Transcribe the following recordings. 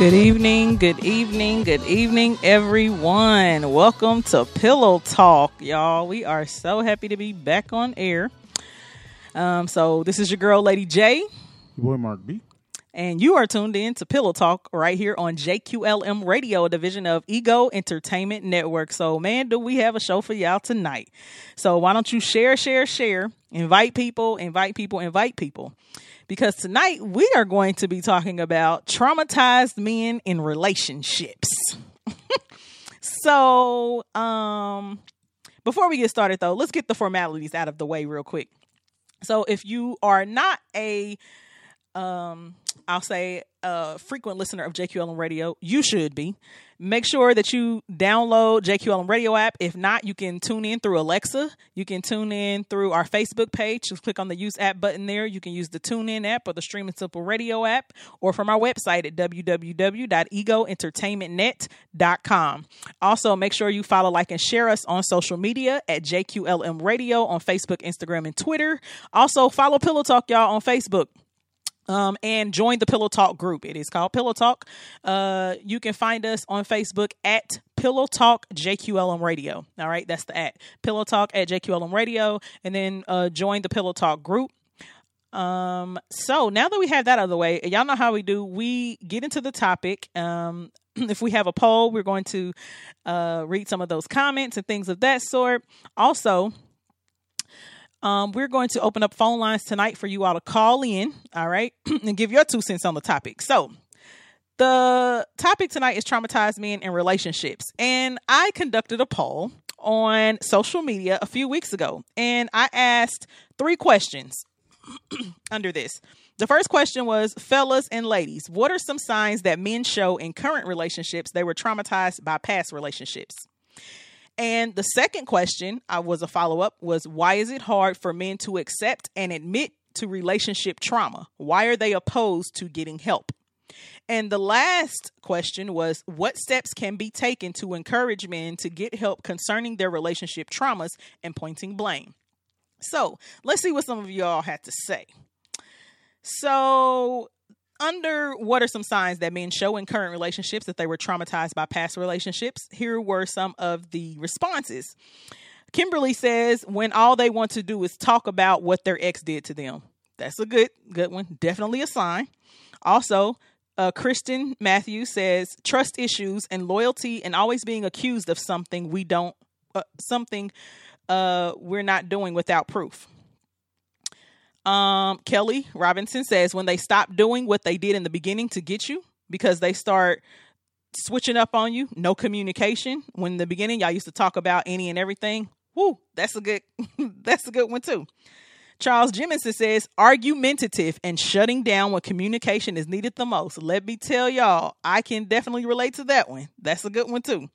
Good evening, good evening, good evening, everyone. Welcome to Pillow Talk, y'all. We are so happy to be back on air. Um, so this is your girl, Lady J, Your boy Mark B. and you are tuned in to Pillow Talk right here on JQLM Radio, a division of Ego Entertainment Network. So, man, do we have a show for y'all tonight? So why don't you share, share, share, invite people, invite people, invite people. Because tonight we are going to be talking about traumatized men in relationships. so, um, before we get started though, let's get the formalities out of the way real quick. So, if you are not a um I'll say a frequent listener of JQLM Radio, you should be. Make sure that you download JQLM Radio app. If not, you can tune in through Alexa. You can tune in through our Facebook page. Just click on the use app button there. You can use the TuneIn app or the Streema Simple Radio app or from our website at www.egoentertainmentnet.com. Also, make sure you follow, like, and share us on social media at JQLM Radio on Facebook, Instagram, and Twitter. Also, follow Pillow Talk, y'all, on Facebook um, and join the Pillow Talk group. It is called Pillow Talk. Uh, you can find us on Facebook at Pillow Talk JQLM Radio. All right, that's the at Pillow Talk at JQLM Radio, and then uh, join the Pillow Talk group. Um, so now that we have that out of the way, y'all know how we do. We get into the topic. Um, if we have a poll, we're going to uh, read some of those comments and things of that sort. Also, um, we're going to open up phone lines tonight for you all to call in, all right, and give your two cents on the topic. So, the topic tonight is traumatized men in relationships. And I conducted a poll on social media a few weeks ago, and I asked three questions under this. The first question was Fellas and ladies, what are some signs that men show in current relationships they were traumatized by past relationships? And the second question I was a follow up was why is it hard for men to accept and admit to relationship trauma? Why are they opposed to getting help? And the last question was what steps can be taken to encourage men to get help concerning their relationship traumas and pointing blame? So let's see what some of y'all had to say. So, under what are some signs that men show in current relationships that they were traumatized by past relationships? Here were some of the responses. Kimberly says when all they want to do is talk about what their ex did to them. That's a good good one. Definitely a sign. Also, uh, Kristen Matthews says trust issues and loyalty and always being accused of something we don't uh, something uh, we're not doing without proof. Um, Kelly Robinson says when they stop doing what they did in the beginning to get you because they start switching up on you, no communication. When in the beginning y'all used to talk about any and everything. Woo, that's a good that's a good one too. Charles Jemison says argumentative and shutting down when communication is needed the most. Let me tell y'all, I can definitely relate to that one. That's a good one too.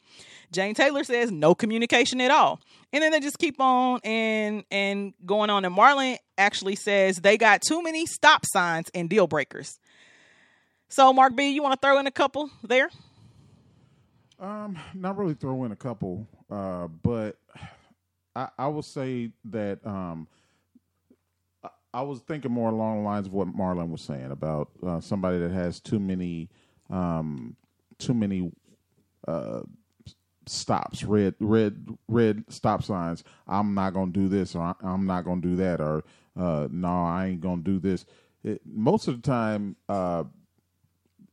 Jane Taylor says no communication at all. And then they just keep on and and going on. And Marlon actually says they got too many stop signs and deal breakers. So Mark B, you want to throw in a couple there? Um, not really throw in a couple, uh, but I, I will say that um, I, was thinking more along the lines of what Marlon was saying about uh, somebody that has too many, um, too many uh, stops, red, red, red stop signs. I'm not gonna do this, or I'm not gonna do that, or uh, no, I ain't gonna do this. It, most of the time, uh,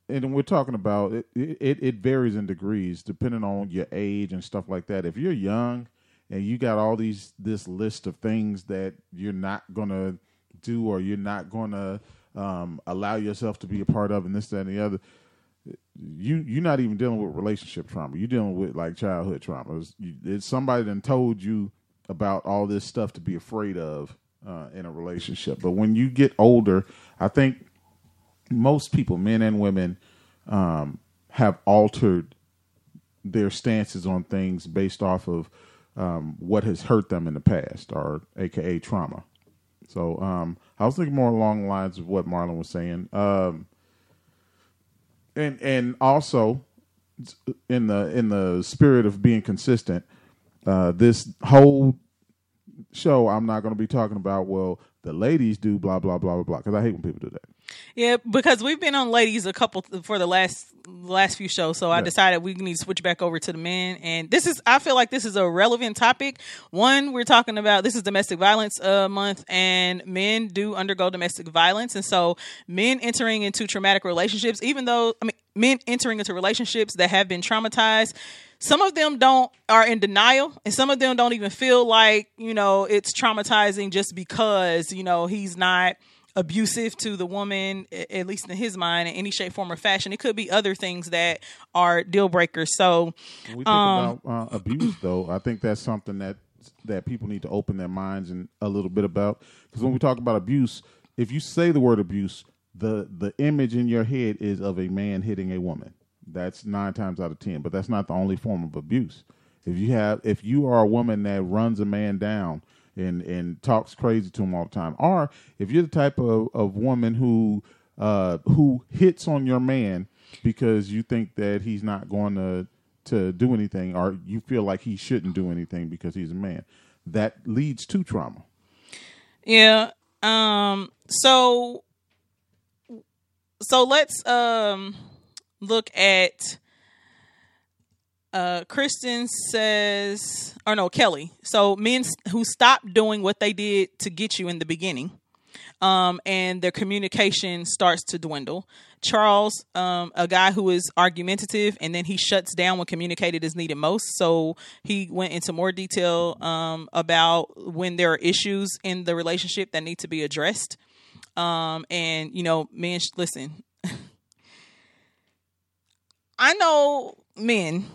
and we're talking about it, it it varies in degrees depending on your age and stuff like that if you're young and you got all these this list of things that you're not gonna do or you're not gonna um, allow yourself to be a part of and this that and the other you you're not even dealing with relationship trauma. You're dealing with like childhood trauma. It's, you, it's somebody that told you about all this stuff to be afraid of uh, in a relationship. But when you get older i think most people, men and women, um, have altered their stances on things based off of um, what has hurt them in the past, or AKA trauma. So um, I was thinking more along the lines of what Marlon was saying, um, and and also in the in the spirit of being consistent, uh, this whole show I'm not going to be talking about well the ladies do blah blah blah blah blah because I hate when people do that. Yeah, because we've been on ladies a couple for the last last few shows, so I decided we need to switch back over to the men. And this is, I feel like this is a relevant topic. One, we're talking about this is domestic violence uh, month, and men do undergo domestic violence, and so men entering into traumatic relationships, even though I mean, men entering into relationships that have been traumatized some of them don't are in denial and some of them don't even feel like you know it's traumatizing just because you know he's not abusive to the woman, at least in his mind, in any shape, form, or fashion. It could be other things that are deal breakers. So, when we think um, about uh, abuse, though, I think that's something that that people need to open their minds and a little bit about. Because when we talk about abuse, if you say the word abuse, the the image in your head is of a man hitting a woman. That's nine times out of ten, but that's not the only form of abuse. If you have, if you are a woman that runs a man down and and talks crazy to him all the time. Or if you're the type of, of woman who uh, who hits on your man because you think that he's not going to to do anything, or you feel like he shouldn't do anything because he's a man, that leads to trauma. Yeah. Um. So. So let's um look at uh, Kristen says, or no, Kelly. So men who stop doing what they did to get you in the beginning, um, and their communication starts to dwindle. Charles, um, a guy who is argumentative, and then he shuts down when communicated is needed most. So he went into more detail um, about when there are issues in the relationship that need to be addressed. Um, and you know, men, listen. I know men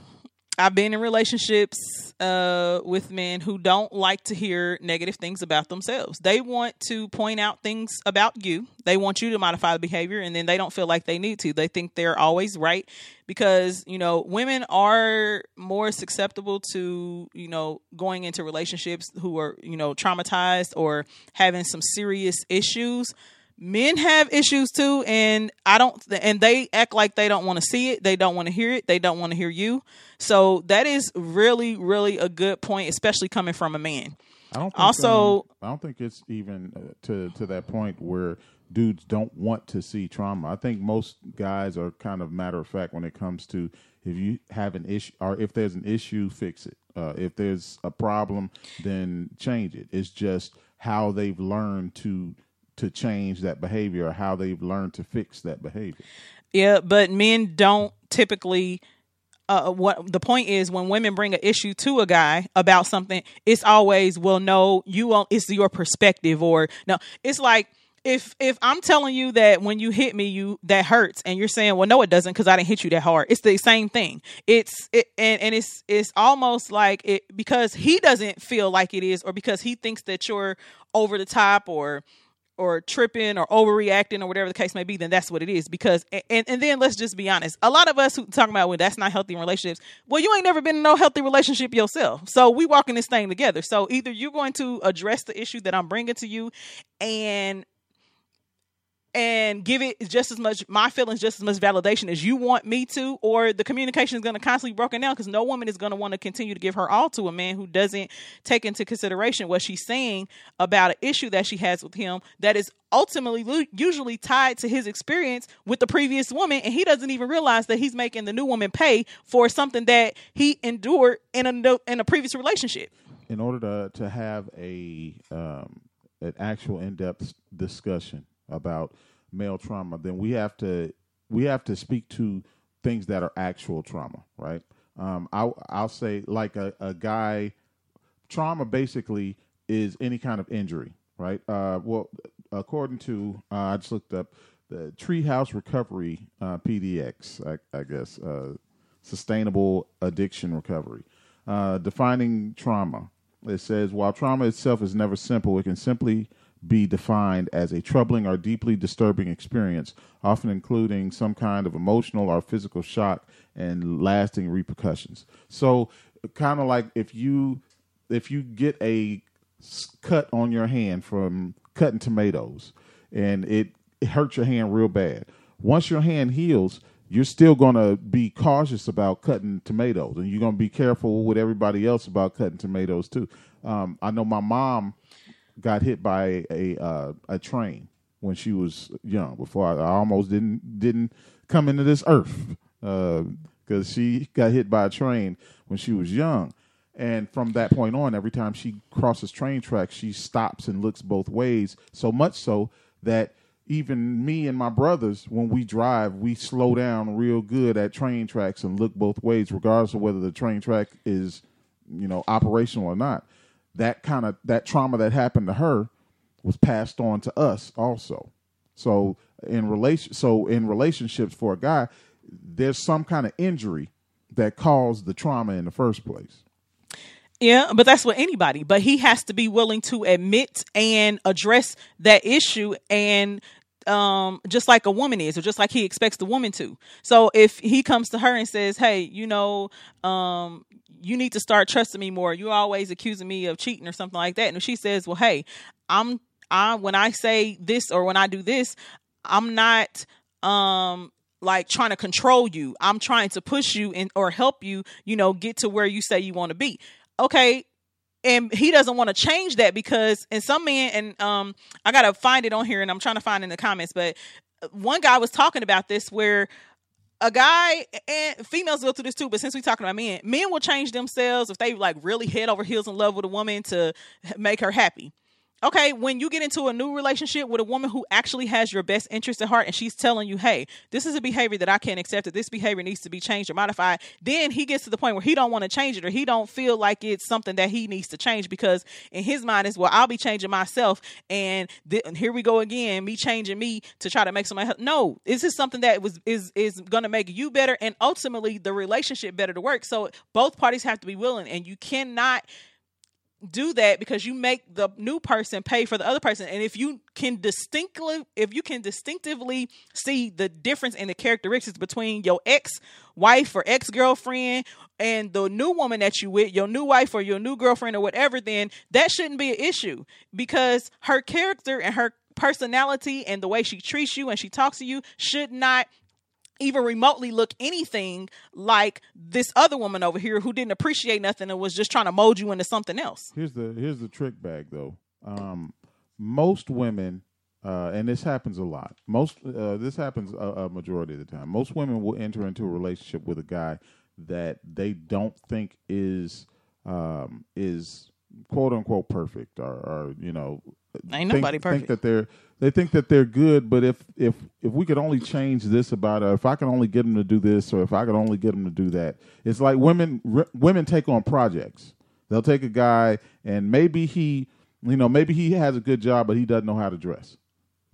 I've been in relationships uh, with men who don't like to hear negative things about themselves. They want to point out things about you. They want you to modify the behavior, and then they don't feel like they need to. They think they're always right because you know women are more susceptible to you know going into relationships who are you know traumatized or having some serious issues men have issues too and i don't and they act like they don't want to see it they don't want to hear it they don't want to hear you. So that is really really a good point especially coming from a man. I don't also um, i don't think it's even uh, to to that point where dudes don't want to see trauma. I think most guys are kind of matter of fact when it comes to if you have an issue or if there's an issue fix it. Uh, if there's a problem then change it. It's just how they've learned to to change that behavior or how they've learned to fix that behavior. Yeah, but men don't typically uh, what the point is when women bring an issue to a guy about something, it's always, well, no, you won't, it's your perspective, or no, it's like if if I'm telling you that when you hit me, you that hurts, and you're saying, well, no, it doesn't because I didn't hit you that hard. It's the same thing. It's it, and and it's it's almost like it because he doesn't feel like it is, or because he thinks that you're over the top, or or tripping or overreacting or whatever the case may be, then that's what it is. Because and, and then let's just be honest. A lot of us who talking about well, that's not healthy in relationships. Well, you ain't never been in no healthy relationship yourself. So we walking this thing together. So either you're going to address the issue that I'm bringing to you and and give it just as much my feelings just as much validation as you want me to or the communication is going to constantly broken down because no woman is going to want to continue to give her all to a man who doesn't take into consideration what she's saying about an issue that she has with him that is ultimately usually tied to his experience with the previous woman and he doesn't even realize that he's making the new woman pay for something that he endured in a in a previous relationship. In order to to have a um, an actual in-depth discussion about male trauma, then we have to we have to speak to things that are actual trauma, right? Um, I'll I'll say like a, a guy trauma basically is any kind of injury, right? Uh, well, according to uh, I just looked up the Treehouse Recovery uh, PDX, I, I guess uh, sustainable addiction recovery, uh, defining trauma. It says while trauma itself is never simple, it can simply be defined as a troubling or deeply disturbing experience, often including some kind of emotional or physical shock and lasting repercussions. So, kind of like if you if you get a cut on your hand from cutting tomatoes and it, it hurts your hand real bad. Once your hand heals, you're still going to be cautious about cutting tomatoes and you're going to be careful with everybody else about cutting tomatoes too. Um, I know my mom got hit by a uh, a train, when she was young. Before I, I almost didn't didn't come into this earth because uh, she got hit by a train when she was young. And from that point on, every time she crosses train tracks, she stops and looks both ways. So much so that even me and my brothers, when we drive, we slow down real good at train tracks and look both ways, regardless of whether the train track is, you know, operational or not. That kind of that trauma that happened to her was passed on to us also. So in relation, so in relationships for a guy, there's some kind of injury that caused the trauma in the first place. Yeah, but that's with anybody. But he has to be willing to admit and address that issue and um just like a woman is or just like he expects the woman to. So if he comes to her and says, "Hey, you know, um you need to start trusting me more. You're always accusing me of cheating or something like that." And she says, "Well, hey, I'm I when I say this or when I do this, I'm not um like trying to control you. I'm trying to push you and or help you, you know, get to where you say you want to be okay and he doesn't want to change that because and some men and um i gotta find it on here and i'm trying to find in the comments but one guy was talking about this where a guy and females go through this too, but since we're talking about men, men will change themselves if they like really head over heels in love with a woman to make her happy okay, when you get into a new relationship with a woman who actually has your best interest at heart and she's telling you, hey, this is a behavior that I can't accept, that this behavior needs to be changed or modified, then he gets to the point where he don't want to change it or he don't feel like it's something that he needs to change because in his mind is, well, I'll be changing myself and, th- and here we go again, me changing me to try to make somebody help. No, this is something that was is is gonna make you better and ultimately the relationship better to work. So both parties have to be willing and you cannot do that because you make the new person pay for the other person. And if you can distinctly if you can distinctively see the difference in the characteristics between your ex wife or ex girlfriend and the new woman that you with your new wife or your new girlfriend or whatever then that shouldn't be an issue because her character and her personality and the way she treats you and she talks to you should not even remotely look anything like this other woman over here who didn't appreciate nothing and was just trying to mold you into something else. Here's the here's the trick bag though. Um, most women, uh, and this happens a lot. Most uh, this happens a, a, majority of the time. Most women will enter into a relationship with a guy that they don't think is um, is quote unquote perfect or, or you know ain't nobody think, perfect. Think that they're they think that they're good, but if if if we could only change this about it, if I can only get them to do this, or if I could only get them to do that, it's like women r- women take on projects. They'll take a guy and maybe he, you know, maybe he has a good job, but he doesn't know how to dress,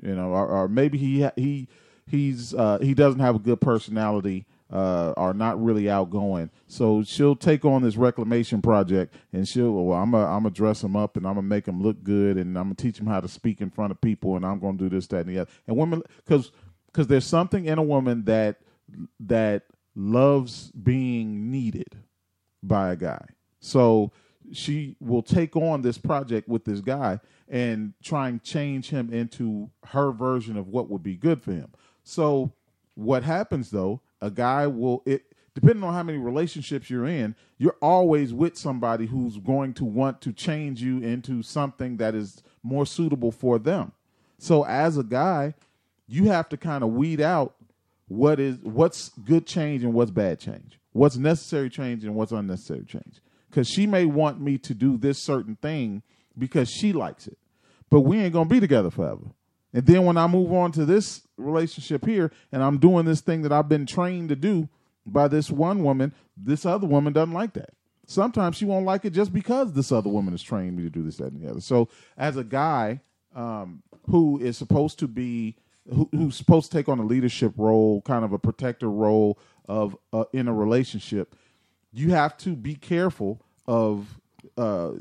you know, or, or maybe he he he's uh, he doesn't have a good personality uh, are not really outgoing. So she'll take on this reclamation project, and she'll well, I'm gonna I'm dress them up, and I'm gonna make them look good, and I'm gonna teach them how to speak in front of people, and I'm gonna do this, that, and the other. And women, because because there's something in a woman that that loves being needed by a guy. So she will take on this project with this guy and try and change him into her version of what would be good for him. So what happens though a guy will it depending on how many relationships you're in, you're always with somebody who's going to want to change you into something that is more suitable for them. So as a guy, you have to kind of weed out what is what's good change and what's bad change. What's necessary change and what's unnecessary change. Cuz she may want me to do this certain thing because she likes it. But we ain't going to be together forever. And then when I move on to this relationship here and I'm doing this thing that I've been trained to do by this one woman, this other woman doesn't like that. Sometimes she won't like it just because this other woman has trained me to do this, that, and the other. So as a guy um, who is supposed to be who, who's supposed to take on a leadership role, kind of a protector role of uh, in a relationship, you have to be careful of. Uh,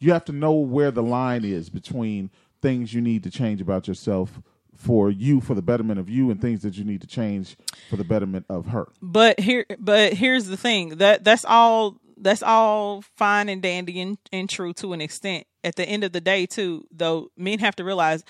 you have to know where the line is between things you need to change about yourself for you for the betterment of you and things that you need to change for the betterment of her. But here but here's the thing that that's all that's all fine and dandy and, and true to an extent. At the end of the day too though men have to realize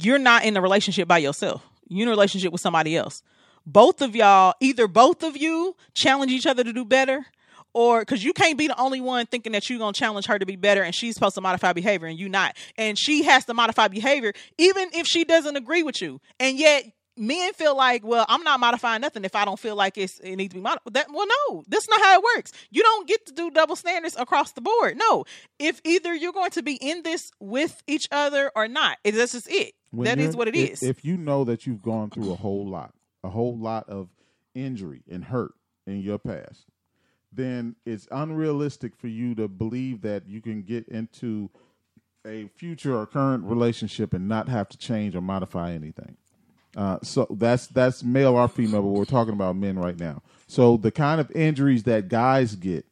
you're not in a relationship by yourself. You're in a relationship with somebody else. Both of y'all either both of you challenge each other to do better or because you can't be the only one thinking that you're gonna challenge her to be better and she's supposed to modify behavior and you not. And she has to modify behavior even if she doesn't agree with you. And yet men feel like well i'm not modifying nothing if i don't feel like it's it needs to be modified that well no that's not how it works. You don't get to do double standards across the board. No if either you're going to be in this with each other or not it, that's just it. When that what it if, is. If you know that you've gone through a whole lot, a whole lot of injury and hurt in your past, then it's unrealistic for you to believe that you can get into a future or current relationship and not have to change or modify anything. Uh, so that's that's male or female, but we're talking about men right now. So the kind of injuries that guys get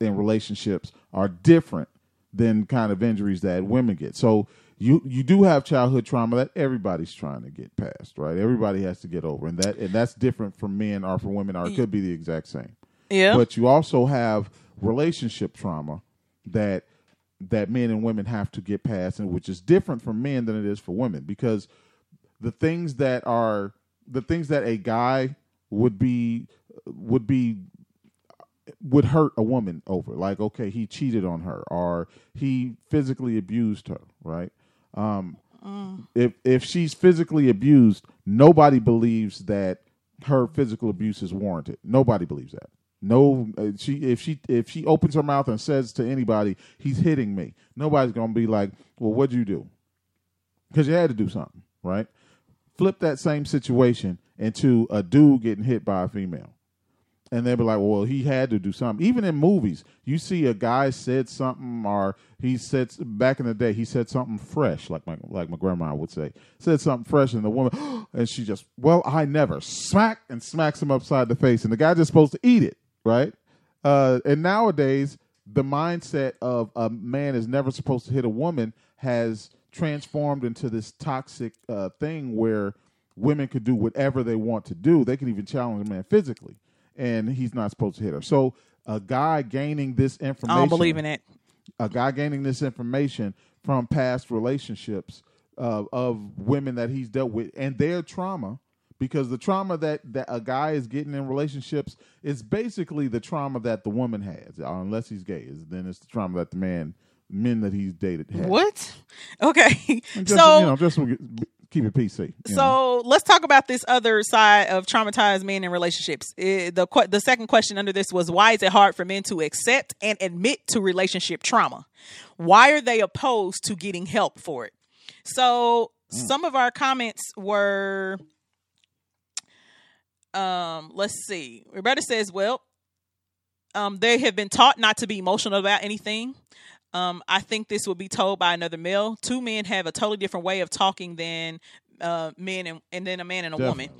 in relationships are different than kind of injuries that women get. So you you do have childhood trauma that everybody's trying to get past, right? Everybody has to get over, and that and that's different for men or for women, or it could be the exact same. Yeah. But you also have relationship trauma that that men and women have to get past, and which is different for men than it is for women because the things that are the things that a guy would be would be would hurt a woman over like okay he cheated on her or he physically abused her right? Um if if she's physically abused nobody believes that her physical abuse is warranted. Nobody believes that no uh, she if she if she opens her mouth and says to anybody he's hitting me nobody's gonna be like well what'd you do? Because you had to do something right? Flip that same situation into a dude getting hit by a female. And they'll be like, well, he had to do something. Even in movies, you see a guy said something, or he said back in the day, he said something fresh, like my like my grandma would say, said something fresh, and the woman, and she just, well, I never smack and smacks him upside the face, and the guy just supposed to eat it, right? Uh, and nowadays, the mindset of a man is never supposed to hit a woman has transformed into this toxic uh, thing where women could do whatever they want to do. They can even challenge a man physically, and he's not supposed to hit her. So a guy gaining this information, i don't believe in it a guy gaining this information from past relationships uh, of women that he's dealt with and their trauma because the trauma that, that a guy is getting in relationships is basically the trauma that the woman has uh, unless he's gay is then it's the trauma that the man men that he's dated have what okay just, so you know just keep it pc you know. So let's talk about this other side of traumatized men in relationships. The the second question under this was why is it hard for men to accept and admit to relationship trauma? Why are they opposed to getting help for it? So some of our comments were um let's see. Roberta says, well, um they have been taught not to be emotional about anything. Um, I think this would be told by another male. Two men have a totally different way of talking than uh, men and, and then a man and a woman.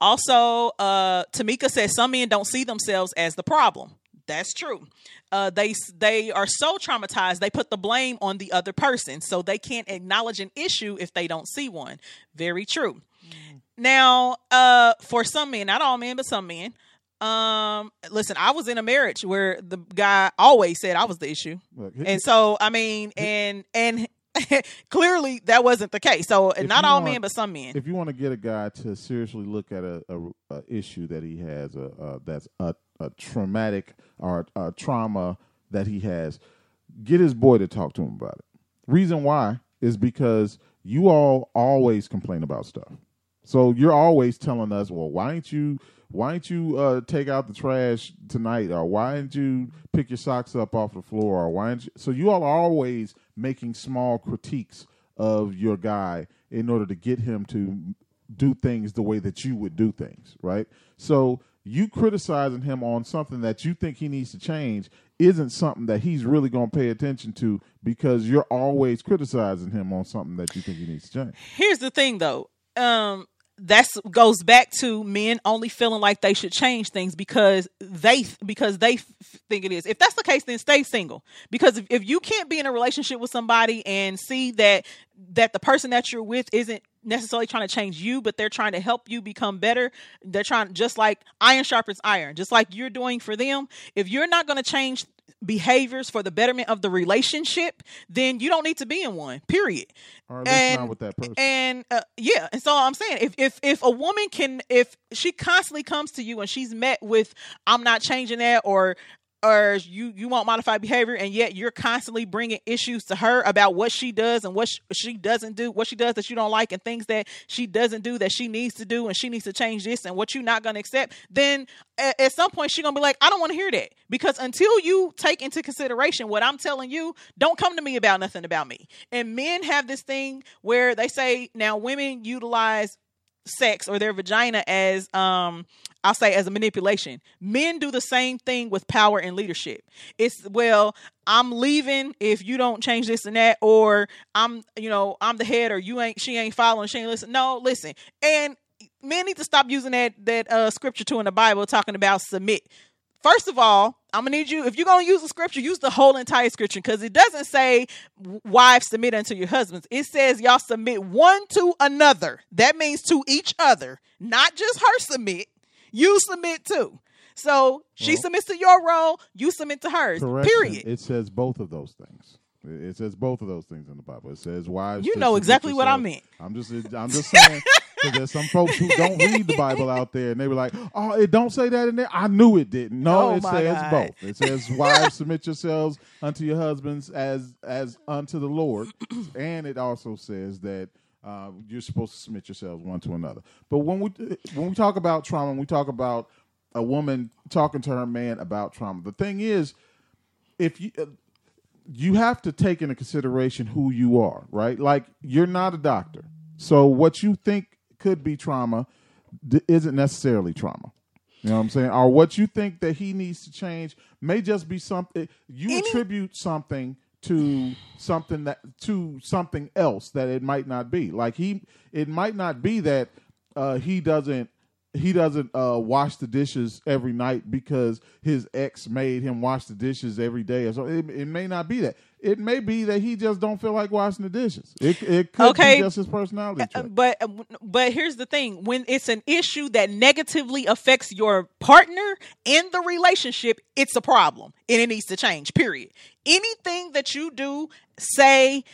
Also, uh, Tamika says some men don't see themselves as the problem. That's true. Uh, they they are so traumatized they put the blame on the other person, so they can't acknowledge an issue if they don't see one. Very true. Now, uh, for some men, not all men, but some men, um, listen, I was in a marriage where the guy always said I was the issue, Look, and so I mean, and and clearly that wasn't the case. So not all want- men, but some men. if you want to get a guy to seriously look at a, a, a issue that he has, a, a that's a, a traumatic or a trauma that he has, get his boy to talk to him about it. Reason why is because you all always complain about stuff. So you're always telling us, well, why ain't you why ain't you uh, take out the trash tonight, or why didn't you pick your socks up off the floor, or why ain't you? So you all are always making small critiques of your guy in order to get him to do things the way that you would do things, right? So you criticizing him on something that you think he needs to change isn't something that he's really going to pay attention to because you're always criticizing him on something that you think he needs to change. Here's the thing, though. Um, that's goes back to men only feeling like they should change things because they because they think it is. If that's the case, then stay single. Because if, if you can't be in a relationship with somebody and see that that the person that you're with isn't necessarily trying to change you, but they're trying to help you become better. They're trying just like iron sharpens iron, just like you're doing for them. If you're not going to change behaviors for the betterment of the relationship, then you don't need to be in one. Period. Or at And- not with that person. And uh, yeah, and so I'm saying if if if a woman can if she constantly comes to you and she's met with I'm not changing that or or you you want modified behavior and yet you're constantly bringing issues to her about what she does and what sh- she doesn't do what she does that you don't like and things that she doesn't do that she needs to do and she needs to change this and what you're not going to accept then at, at some point she's going to be like i don't want to hear that. Because until you take into consideration what i'm telling you don't come to me about nothing about me. And men have this thing where they say now women utilize sex or their vagina as um I'll say as a manipulation. Men do the same thing with power and leadership. It's well, I'm leaving if you don't change this and that, or I'm, you know, I'm the head, or you ain't, she ain't following, she ain't listen. No, listen. And men need to stop using that that uh, scripture too in the Bible talking about submit. First of all, I'm gonna need you if you're gonna use the scripture, use the whole entire scripture because it doesn't say wives submit unto your husbands. It says y'all submit one to another. That means to each other, not just her submit. You submit too. So she well, submits to your role, you submit to hers. Period. It says both of those things. It says both of those things in the Bible. It says wives. You know exactly what I meant. I'm just, I'm just saying. there's some folks who don't read the Bible out there, and they were like, "Oh, it don't say that in there." I knew it didn't. No, oh it says God. both. It says, "Wives, submit yourselves unto your husbands as as unto the Lord," and it also says that uh, you're supposed to submit yourselves one to another. But when we when we talk about trauma, and we talk about a woman talking to her man about trauma. The thing is, if you uh, you have to take into consideration who you are, right? Like you're not a doctor, so what you think could be trauma isn't necessarily trauma. You know what I'm saying? Or what you think that he needs to change may just be something you Any- attribute something to something that to something else that it might not be. Like he it might not be that uh, he doesn't he doesn't uh, wash the dishes every night because his ex made him wash the dishes every day. So it, it may not be that. It may be that he just don't feel like washing the dishes. It, it could okay. be just his personality. Uh, trait. But uh, but here's the thing: when it's an issue that negatively affects your partner in the relationship, it's a problem and it needs to change. Period. Anything that you do, say,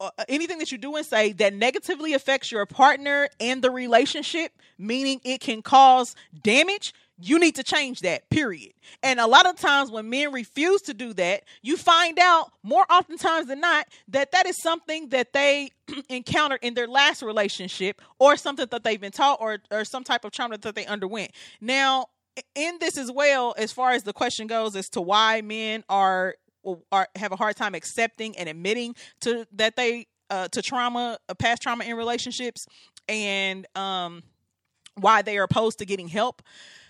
uh, anything that you do and say that negatively affects your partner and the relationship, meaning it can cause damage, you need to change that, period. And a lot of times when men refuse to do that, you find out more oftentimes than not that that is something that they encountered in their last relationship or something that they've been taught or, or some type of trauma that they underwent. Now, in this as well, as far as the question goes as to why men are are have a hard time accepting and admitting to that they uh, to trauma, uh, past trauma in relationships, and um, why they are opposed to getting help.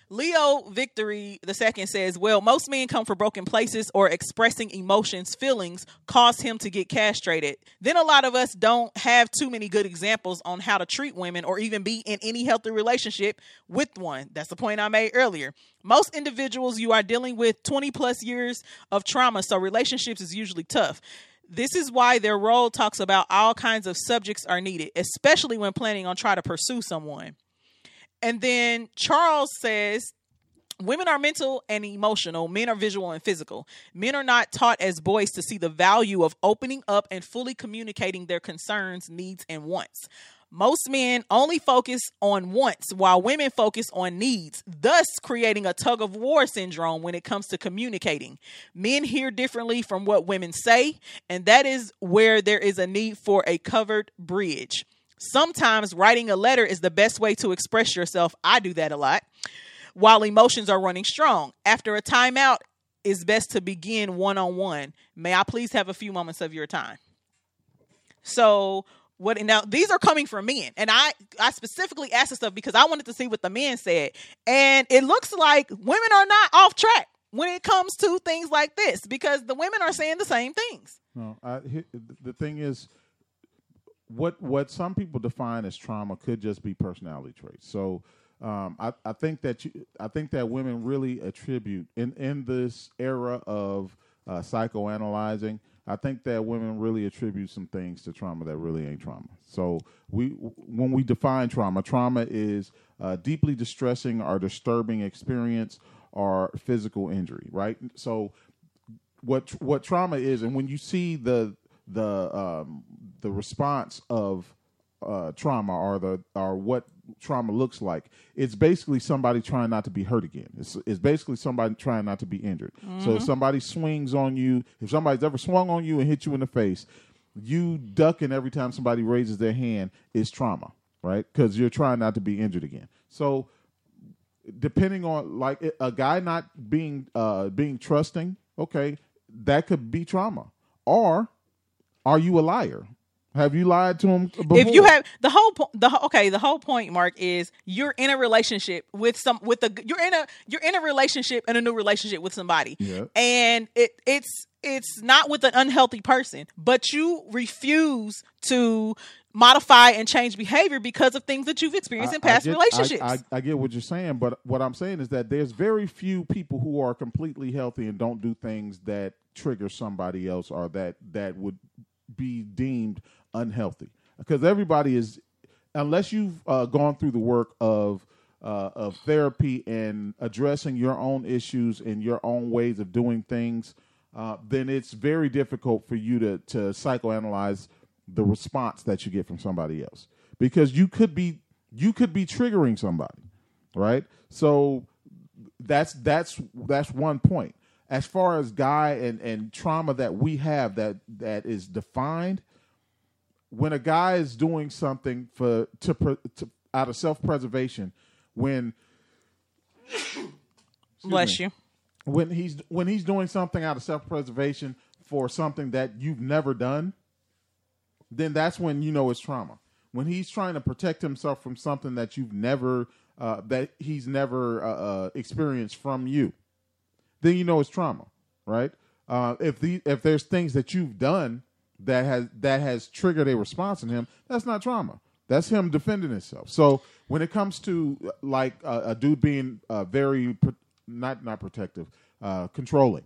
Leo Victory the second says, "Well, most men come from broken places or expressing emotions, feelings cause him to get castrated. Then a lot of us don't have too many good examples on how to treat women or even be in any healthy relationship with one. That's the point I made earlier. Most individuals you are dealing with 20 plus years of trauma, so relationships is usually tough." This is why their role talks about all kinds of subjects are needed, especially when planning on trying to pursue someone. And then Charles says women are mental and emotional. Men are visual and physical. Men are not taught as boys to see the value of opening up and fully communicating their concerns needs and wants. Most men only focus on wants while women focus on needs thus creating a tug of war syndrome when it comes to communicating. Men hear differently from what women say and that is where there is a need for a covered bridge Sometimes writing a letter is the best way to express yourself. I do that a lot. While emotions are running strong. After a timeout, it's best to begin one on one. May I please have a few moments of your time? So, what now these are coming from men and i i specifically asked this stuff because i wanted to see what the men said and it looks like women are not off track when it comes to things like this because the women are saying the same things no I, the thing is what what some people define as trauma could just be personality traits. So um, I, I think that you, I think that women really attribute in in this era of uh, psychoanalyzing. I think that women really attribute some things to trauma that really ain't trauma. So we when we define trauma, trauma is uh, deeply distressing or disturbing experience or physical injury, right? So what what trauma is, and when you see the the um, the response of uh, trauma or the or what trauma looks like. It's basically somebody trying not to be hurt again. It's, it's basically somebody trying not to be injured. Mm-hmm. So if somebody swings on you, if somebody's ever swung on you and hit you in the face, you ducking every time somebody raises their hand is trauma, right? Because you're trying not to be injured again. So depending on like a guy not being uh being trusting, okay, that could be trauma. Or are you a liar? Have you lied to him? Before? If you have the whole point, the okay, the whole point, Mark, is you're in a relationship with some with a you're in a you're in a relationship in a new relationship with somebody, yeah. and it it's it's not with an unhealthy person, but you refuse to modify and change behavior because of things that you've experienced in past I get, relationships. I, I, I, get what you're saying, but what I'm saying is that there's very few people who are completely healthy and don't do things that trigger somebody else or that that would be deemed unhealthy because everybody is unless you've uh, gone through the work of uh, of therapy and addressing your own issues and your own ways of doing things, uh, then it's very difficult for you to to psychoanalyze the response that you get from somebody else because you could be you could be triggering somebody, right? So that's that's that's one point. As far as guy and and trauma that we have that that is defined when a guy is doing something for to, to out of self preservation, when bless me, you, when he's when he's doing something out of self preservation for something that you've never done, then that's when you know it's trauma. When he's trying to protect himself from something that you've never uh, that he's never uh, uh, experienced from you, then you know it's trauma, right? Uh, if the if there's things that you've done that has that has triggered a response in him, that's not trauma. That's him defending himself. So when it comes to like uh, a dude being uh, very not not protective, uh, controlling,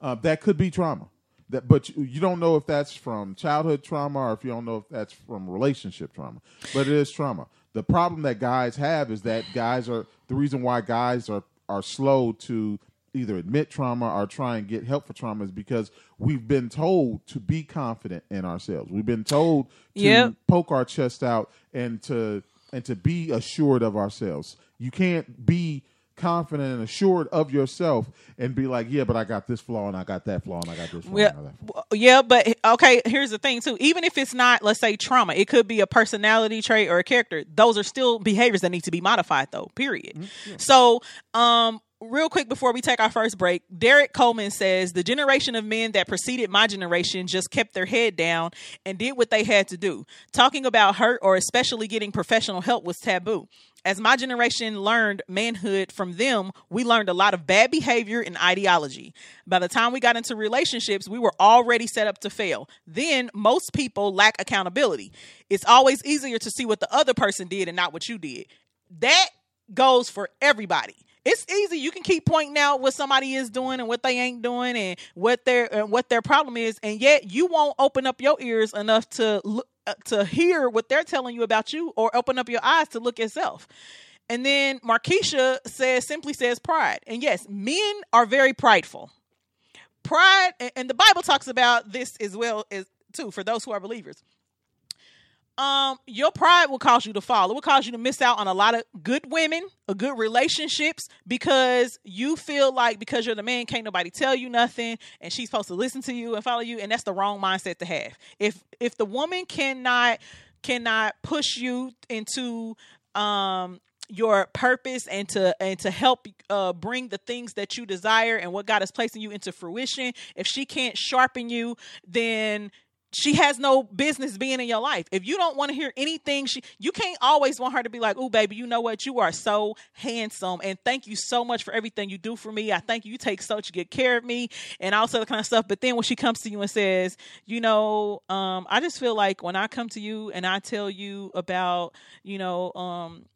uh, that could be trauma. That, but you don't know if that's from childhood trauma or if you don't know if that's from relationship trauma. But it is trauma. The problem that guys have is that guys are the reason why guys are are slow to either admit trauma or try and get help for trauma is because we've been told to be confident in ourselves. We've been told to yep. poke our chest out and to and to be assured of ourselves. You can't be confident and assured of yourself and be like, yeah, but I got this flaw and I got that flaw and I got this flaw. Yeah, flaw. yeah, but okay, here's the thing too. Even if it's not, let's say, trauma, it could be a personality trait or a character. Those are still behaviors that need to be modified, though. Period. Mm-hmm. So, um, real quick before we take our first break, Derek Coleman says the generation of men that preceded my generation just kept their head down and did what they had to do. Talking about hurt or especially getting professional help was taboo. As my generation learned manhood from them, we learned a lot of bad behavior and ideology. By the time we got into relationships, we were already set up to fail. Then most people lack accountability. It's always easier to see what the other person did and not what you did. That goes for everybody it's easy. You can keep pointing out what somebody is doing and what they ain't doing and what their and what their problem is, and yet you won't open up your ears enough to look, uh, to hear what they're telling you about you, or open up your eyes to look yourself. And then Markeisha says simply says pride, and yes, men are very prideful. Pride, and the Bible talks about this as well as too for those who are believers um, your pride will cause you to fall. It will cause you to miss out on a lot of good women, a good relationships because you feel like because you're the man, can't nobody tell you nothing, and she's supposed to listen to you and follow you, and that's the wrong mindset to have. If if the woman cannot cannot push you into um your purpose and to and to help uh, bring the things that you desire and what God is placing you into fruition. If she can't sharpen you, then she has no business being in your life. If you don't want to hear anything, she you can't always want her to be like, "Oh, baby, you know what? You are so handsome, and thank you so much for everything you do for me. I thank you. You take such good care of me, and all that kind of stuff." But then when she comes to you and says, "You know, um, I just feel like when I come to you and I tell you about, you know, um,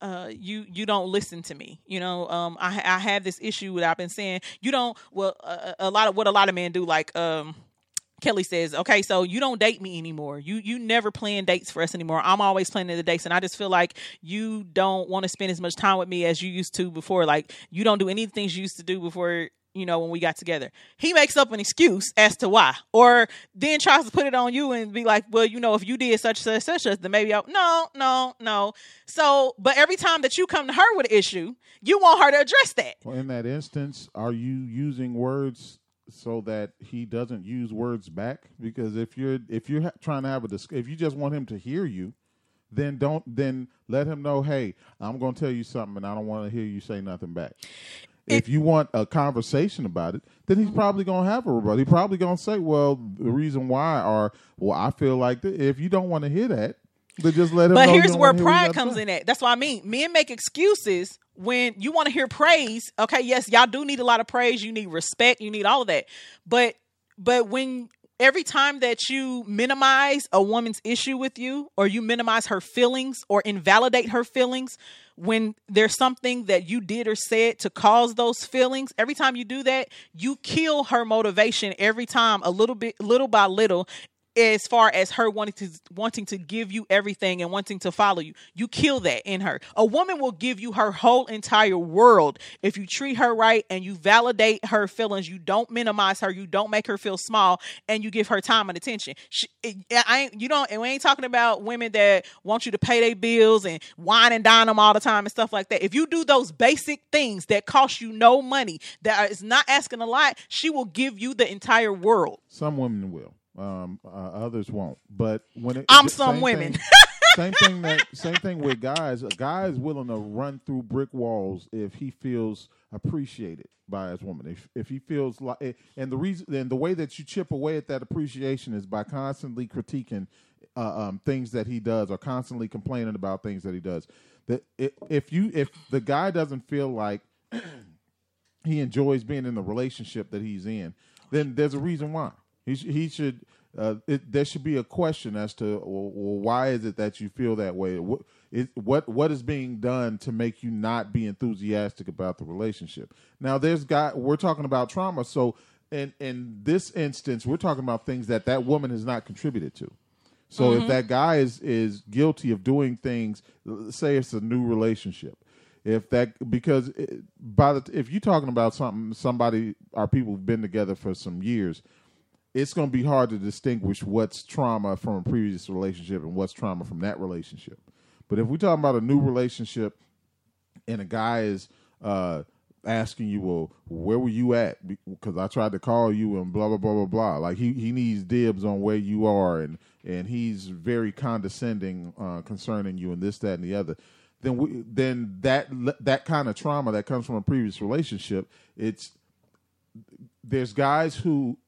uh, you you don't listen to me. You know, um, I I have this issue that I've been saying. You don't. Well, a, a lot of what a lot of men do, like um Kelly says, "Okay, so you don't date me anymore. You you never plan dates for us anymore. I'm always planning the dates, and I just feel like you don't want to spend as much time with me as you used to before. Like you don't do any things you used to do before you know, when we got together. He makes up an excuse as to why, or then tries to put it on you and be like, well, you know, if you did such such such, then maybe I no, no, no. So, but every time that you come to her with an issue, you want her to address that. Well, in that instance, are you using words so that he doesn't use words back? Because if you're if you're ha- trying to have a dis- if you just want him to hear you, then don't then let him know, hey, I'm going to tell you something, and I don't want to hear you say nothing back. if you want a conversation about it, then he's probably going to have a rebuttal. He's probably going to say, well, the reason why, or well, I feel like. If you don't want to hear that, then just let him. But here's where wanna hear what he pride comes in at. That's what I mean. Men make excuses when you want to hear praise. Okay, yes, y'all do need a lot of praise. You need respect. You need all of that. But but when every time that you minimize a woman's issue with you or you minimize her feelings or invalidate her feelings when there's something that you did or said to cause those feelings every time you do that you kill her motivation every time a little bit little by little as far as her wanting to wanting to give you everything and wanting to follow you you kill that in her. A woman will give you her whole entire world. If you treat her right and you validate her feelings you don't minimize her you don't make her feel small and you give her time and attention. She, it, I ain't, you don't and we ain't talking about women that want you to pay their bills and wine and dine them all the time and stuff like that. If you do those basic things that cost you no money that is not asking a lot she will give you the entire world. Some women will. Um, uh, others won't. But when it, I'm some women. thing- same thing that same thing with guys. A guy is willing to run through brick walls if he feels appreciated by his woman. If if he feels like, and the reason, and the way that you chip away at that appreciation is by constantly critiquing uh, um, things that he does or constantly complaining about things that he does. That if you if the guy doesn't feel like he enjoys being in the relationship that he's in, then there's a reason why. He he should. Uh, it, there should be a question as to well, why is it that you feel that way? What is what what is being done to make you not be enthusiastic about the relationship? Now, there's guy. We're talking about trauma, so in in this instance, we're talking about things that that woman has not contributed to. So if that guy is is guilty of doing things, say it's a new relationship, if that because it, by the if you're talking about something somebody our people who've been together for some years, it's going to be hard to distinguish what's trauma from a previous relationship and what's trauma from that relationship. But if we're talking about a new relationship and a guy is uh, asking you, well, where were you at? Because I tried to call you and blah blah blah blah blah. Like he he needs dibs on where you are, and and he's very condescending uh, concerning you and this that and the other. Then we, then that that kind of trauma that comes from a previous relationship, it's there's guys who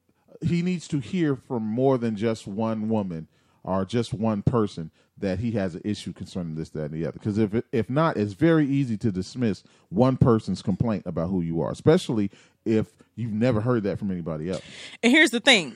he needs to hear from more than just one woman or just one person that he has an issue concerning this, that, and the other. Because if if not, it's very easy to dismiss one person's complaint about who you are, especially if you've never heard that from anybody else. And here's the thing: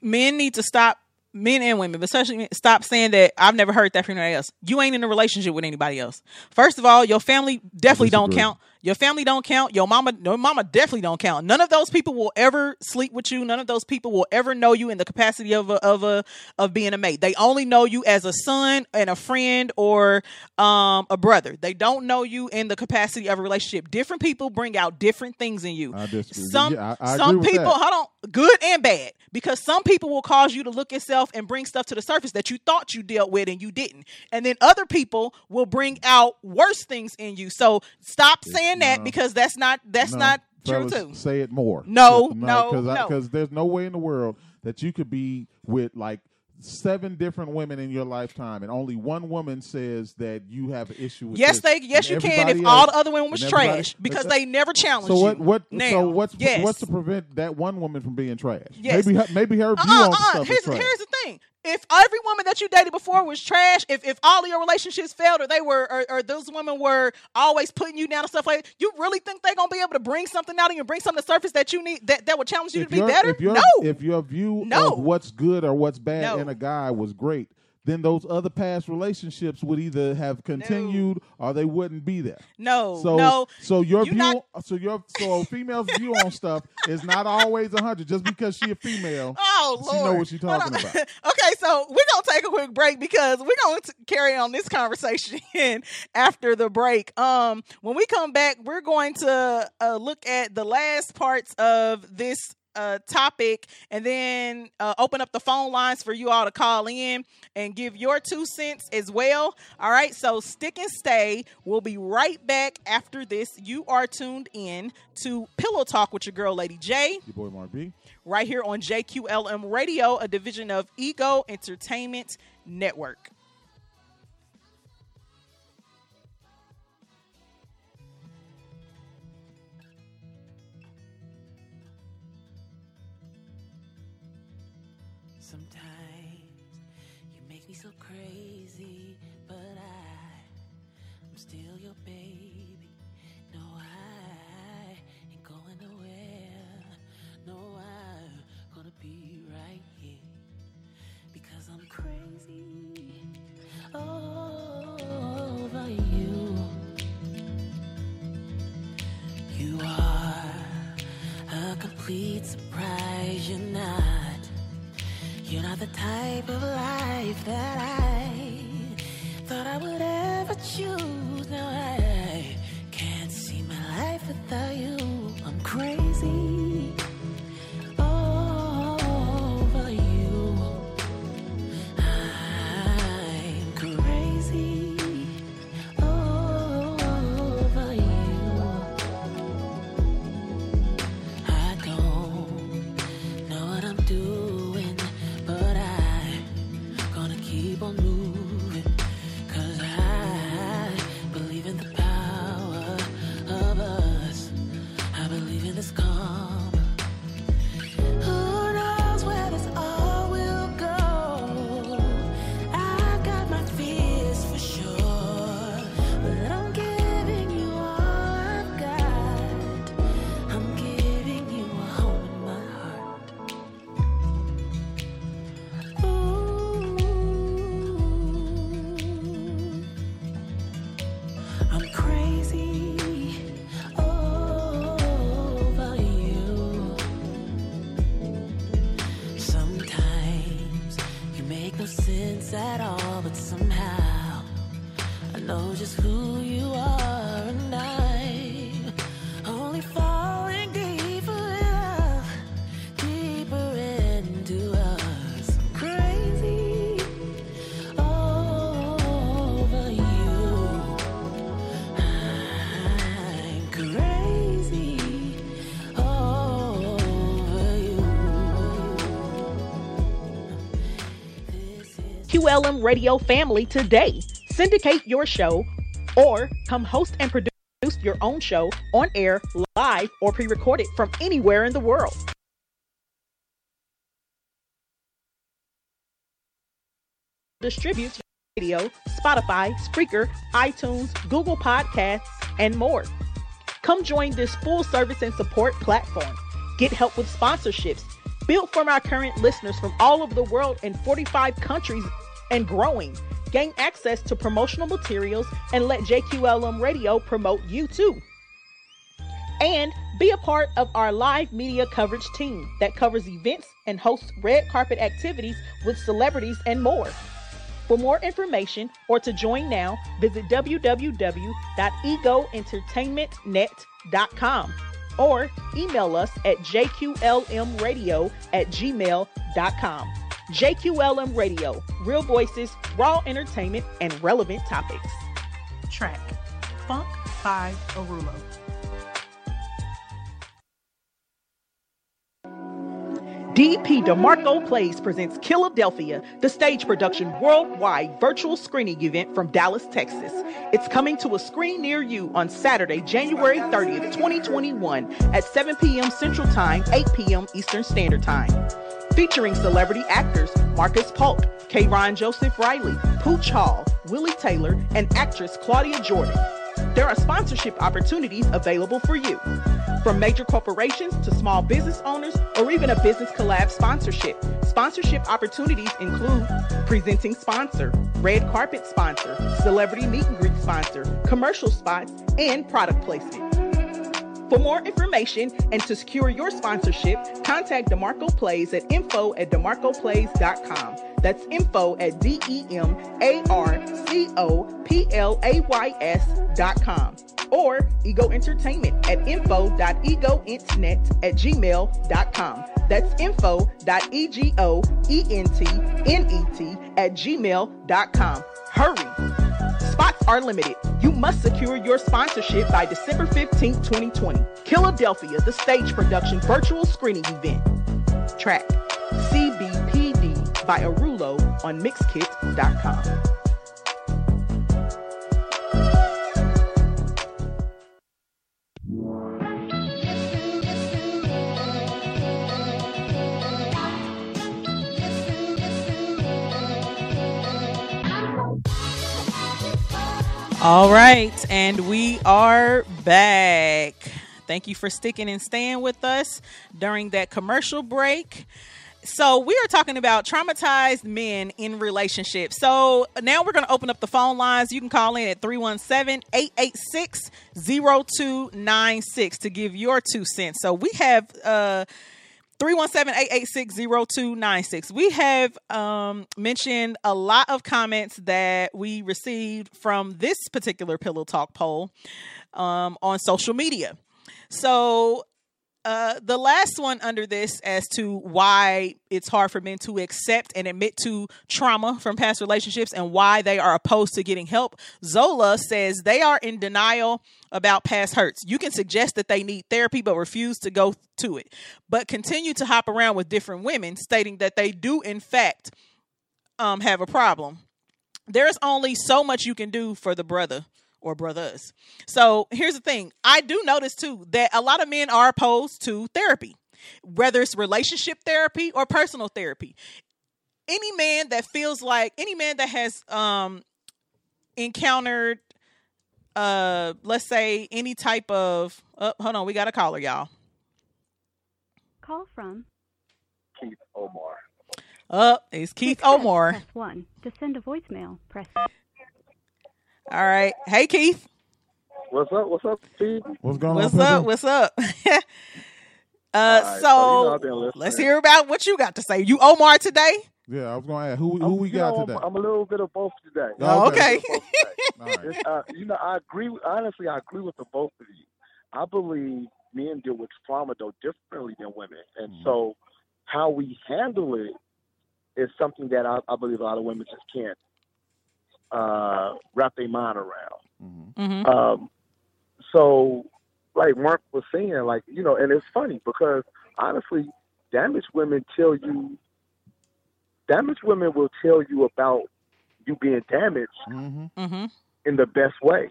men need to stop. Men and women, but especially stop saying that I've never heard that from anybody else. You ain't in a relationship with anybody else. First of all, your family definitely don't count. Your family don't count. Your mama, your mama definitely don't count. None of those people will ever sleep with you. None of those people will ever know you in the capacity of a of a of being a mate. They only know you as a son and a friend or um a brother. They don't know you in the capacity of a relationship. Different people bring out different things in you. I disagree. Some Yeah, I- I some people, hold on, good and bad, because some people will cause you to look yourself and bring stuff to the surface that you thought you dealt with and you didn't, and then other people will bring out worse things in you. So stop saying that because that's not that's No, not true too. Say it more. No, no, no. Because there's no way in the world that you could be with like seven different women in your lifetime, and only one woman says that you have an issue with. Yes, this, they yes and you can if everybody all the other women was trash because they never challenged So what? What? Now, so what's yes. what's to prevent that one woman from being trash? Yes. Maybe her, maybe her view uh, on uh, stuff here's, is trash. here's the thing. If every woman that you dated before was trash, if, if all of your relationships failed or they were or, or those women were always putting you down and stuff like that, you really think they're gonna be able to bring something out of you and bring something to the surface that you need that, that would challenge you if to be better? If no. if your view No. of what's good or what's bad No. in a guy was great, then those other past relationships would either have continued or they wouldn't be there. No, So no. so your you view not- so your so a female's view on stuff is not always a hundred just because she a female. Oh She know Lord! what she talking about. okay, so we're gonna take a quick break because we're gonna t- carry on this conversation after the break. Um, when we come back, we're going to uh, look at the last parts of this uh topic and then uh, open up the phone lines for you all to call in and give your two cents as well all right so stick and stay we'll be right back after this you are tuned in to pillow talk with your girl lady j Your boy Mark B. right here on JQLM Radio, a division of Ego Entertainment Network. You're not. You're not the type of life that I thought I would ever choose. Now I can't see my life without you. I'm crazy QLM Radio family today. Syndicate your show or come host and produce your own show on air, live, or pre recorded from anywhere in the world. Distributes radio, Spotify, Spreaker, iTunes, Google Podcasts, and more. Come join this full service and support platform. Get help with sponsorships. Built from our current listeners from all over the world in 45 countries and growing. Gain access to promotional materials and let JQLM Radio promote you too. And be a part of our live media coverage team that covers events and hosts red carpet activities with celebrities and more. For more information or to join now, visit www.egoentertainmentnet.com or email us at jqlmradio at gmail.com. JQLM Radio, real voices, raw entertainment, and relevant topics. Track Funk by Arulo. DP DeMarco Plays presents Philadelphia, the stage production worldwide virtual screening event from Dallas, Texas. It's coming to a screen near you on Saturday, January 30th, 2021 at 7 p.m. Central Time, 8 p.m. Eastern Standard Time. Featuring celebrity actors Marcus Polk, K. Ron Joseph Riley, Pooch Hall, Willie Taylor, and actress Claudia Jordan. There are sponsorship opportunities available for you. From major corporations to small business owners or even a business collab sponsorship. Sponsorship opportunities include presenting sponsor, red carpet sponsor, celebrity meet and greet sponsor, commercial spots, and product placement. For more information and to secure your sponsorship, contact DeMarco Plays at info at DeMarcoPlays.com. That's info at D E M A R C O P L A Y S dot com. Or Ego Entertainment at info.egointnet at gmail.com. That's info.egoentnet at gmail.com. Hurry! Are limited. You must secure your sponsorship by December 15, 2020. Philadelphia, the stage production virtual screening event. Track CBPD by Arulo on Mixkit.com. All right, and we are back. Thank you for sticking and staying with us during that commercial break. So, we are talking about traumatized men in relationships. So, now we're going to open up the phone lines. You can call in at 317 886 0296 to give your two cents. So, we have uh, 317-886-0296. We have um, mentioned a lot of comments that we received from this particular Pillow Talk poll um, on social media. So uh, the last one under this as to why it's hard for men to accept and admit to trauma from past relationships and why they are opposed to getting help. Zola says they are in denial about past hurts. You can suggest that they need therapy but refuse to go to it, but continue to hop around with different women, stating that they do, in fact, um, have a problem. There's only so much you can do for the brother or brothers. So here's the thing I do notice too that a lot of men are opposed to therapy, whether it's relationship therapy or personal therapy. Any man that feels like any man that has um encountered uh let's say any type of oh, hold on we got a caller y'all Call from Keith Omar. up oh, it's keith omar Press 1. To send a voicemail, press all right hey keith What's up? What's up, Steve? What's going on? what's on? up what's up uh right, so, so, you know, I've been listening. let's hear about what you got to say you omar today Yeah, I was going to ask who who I'm- we got know, today. I'm, I'm a little bit of both today. Oh, okay. I'm a little bit of both today. All right. It's, uh, you know, I agree. Honestly, I agree with the both of you. I believe men deal with trauma though differently than women, and Mhm. so how we handle it is something that I, I believe a lot of women just can't uh, wrap their mind around. Mhm. hmm Um, so, like Mark was saying, like you know, and it's funny because honestly, damaged women tell you, damaged women will tell you about you being damaged Mhm. hmm in the best way.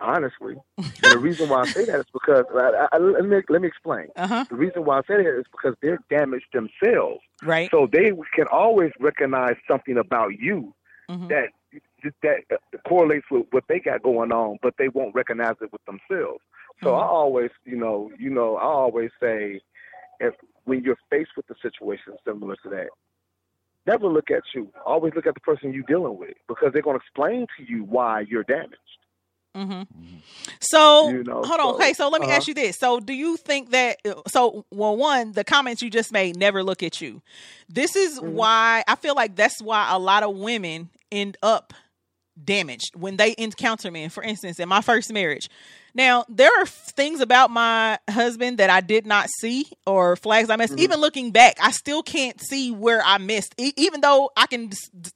Honestly, and the reason why I say that is because I, I, let me let me explain. uh-huh The reason why I say that is because they're damaged themselves, right so they can always recognize something about you Mhm. that that uh, correlates with what they got going on, but they won't recognize it with themselves. So I Mhm. always, you know, you know, I always say, if when you're faced with a situation similar to that, never look at you. Always look at the person you're dealing with because they're going to explain to you why you're damaged. hmm So You know, hold on. so, Okay, so let me uh-huh. ask you this. So do you think that so well one, the comments you just made never look at you. This is Mhm. why I feel like that's why a lot of women end up damaged when they encounter men. For instance, in my first marriage. Now, there are things about my husband that I did not see or flags I missed. Mhm. Even looking back, I still can't see where I missed, e- even though I can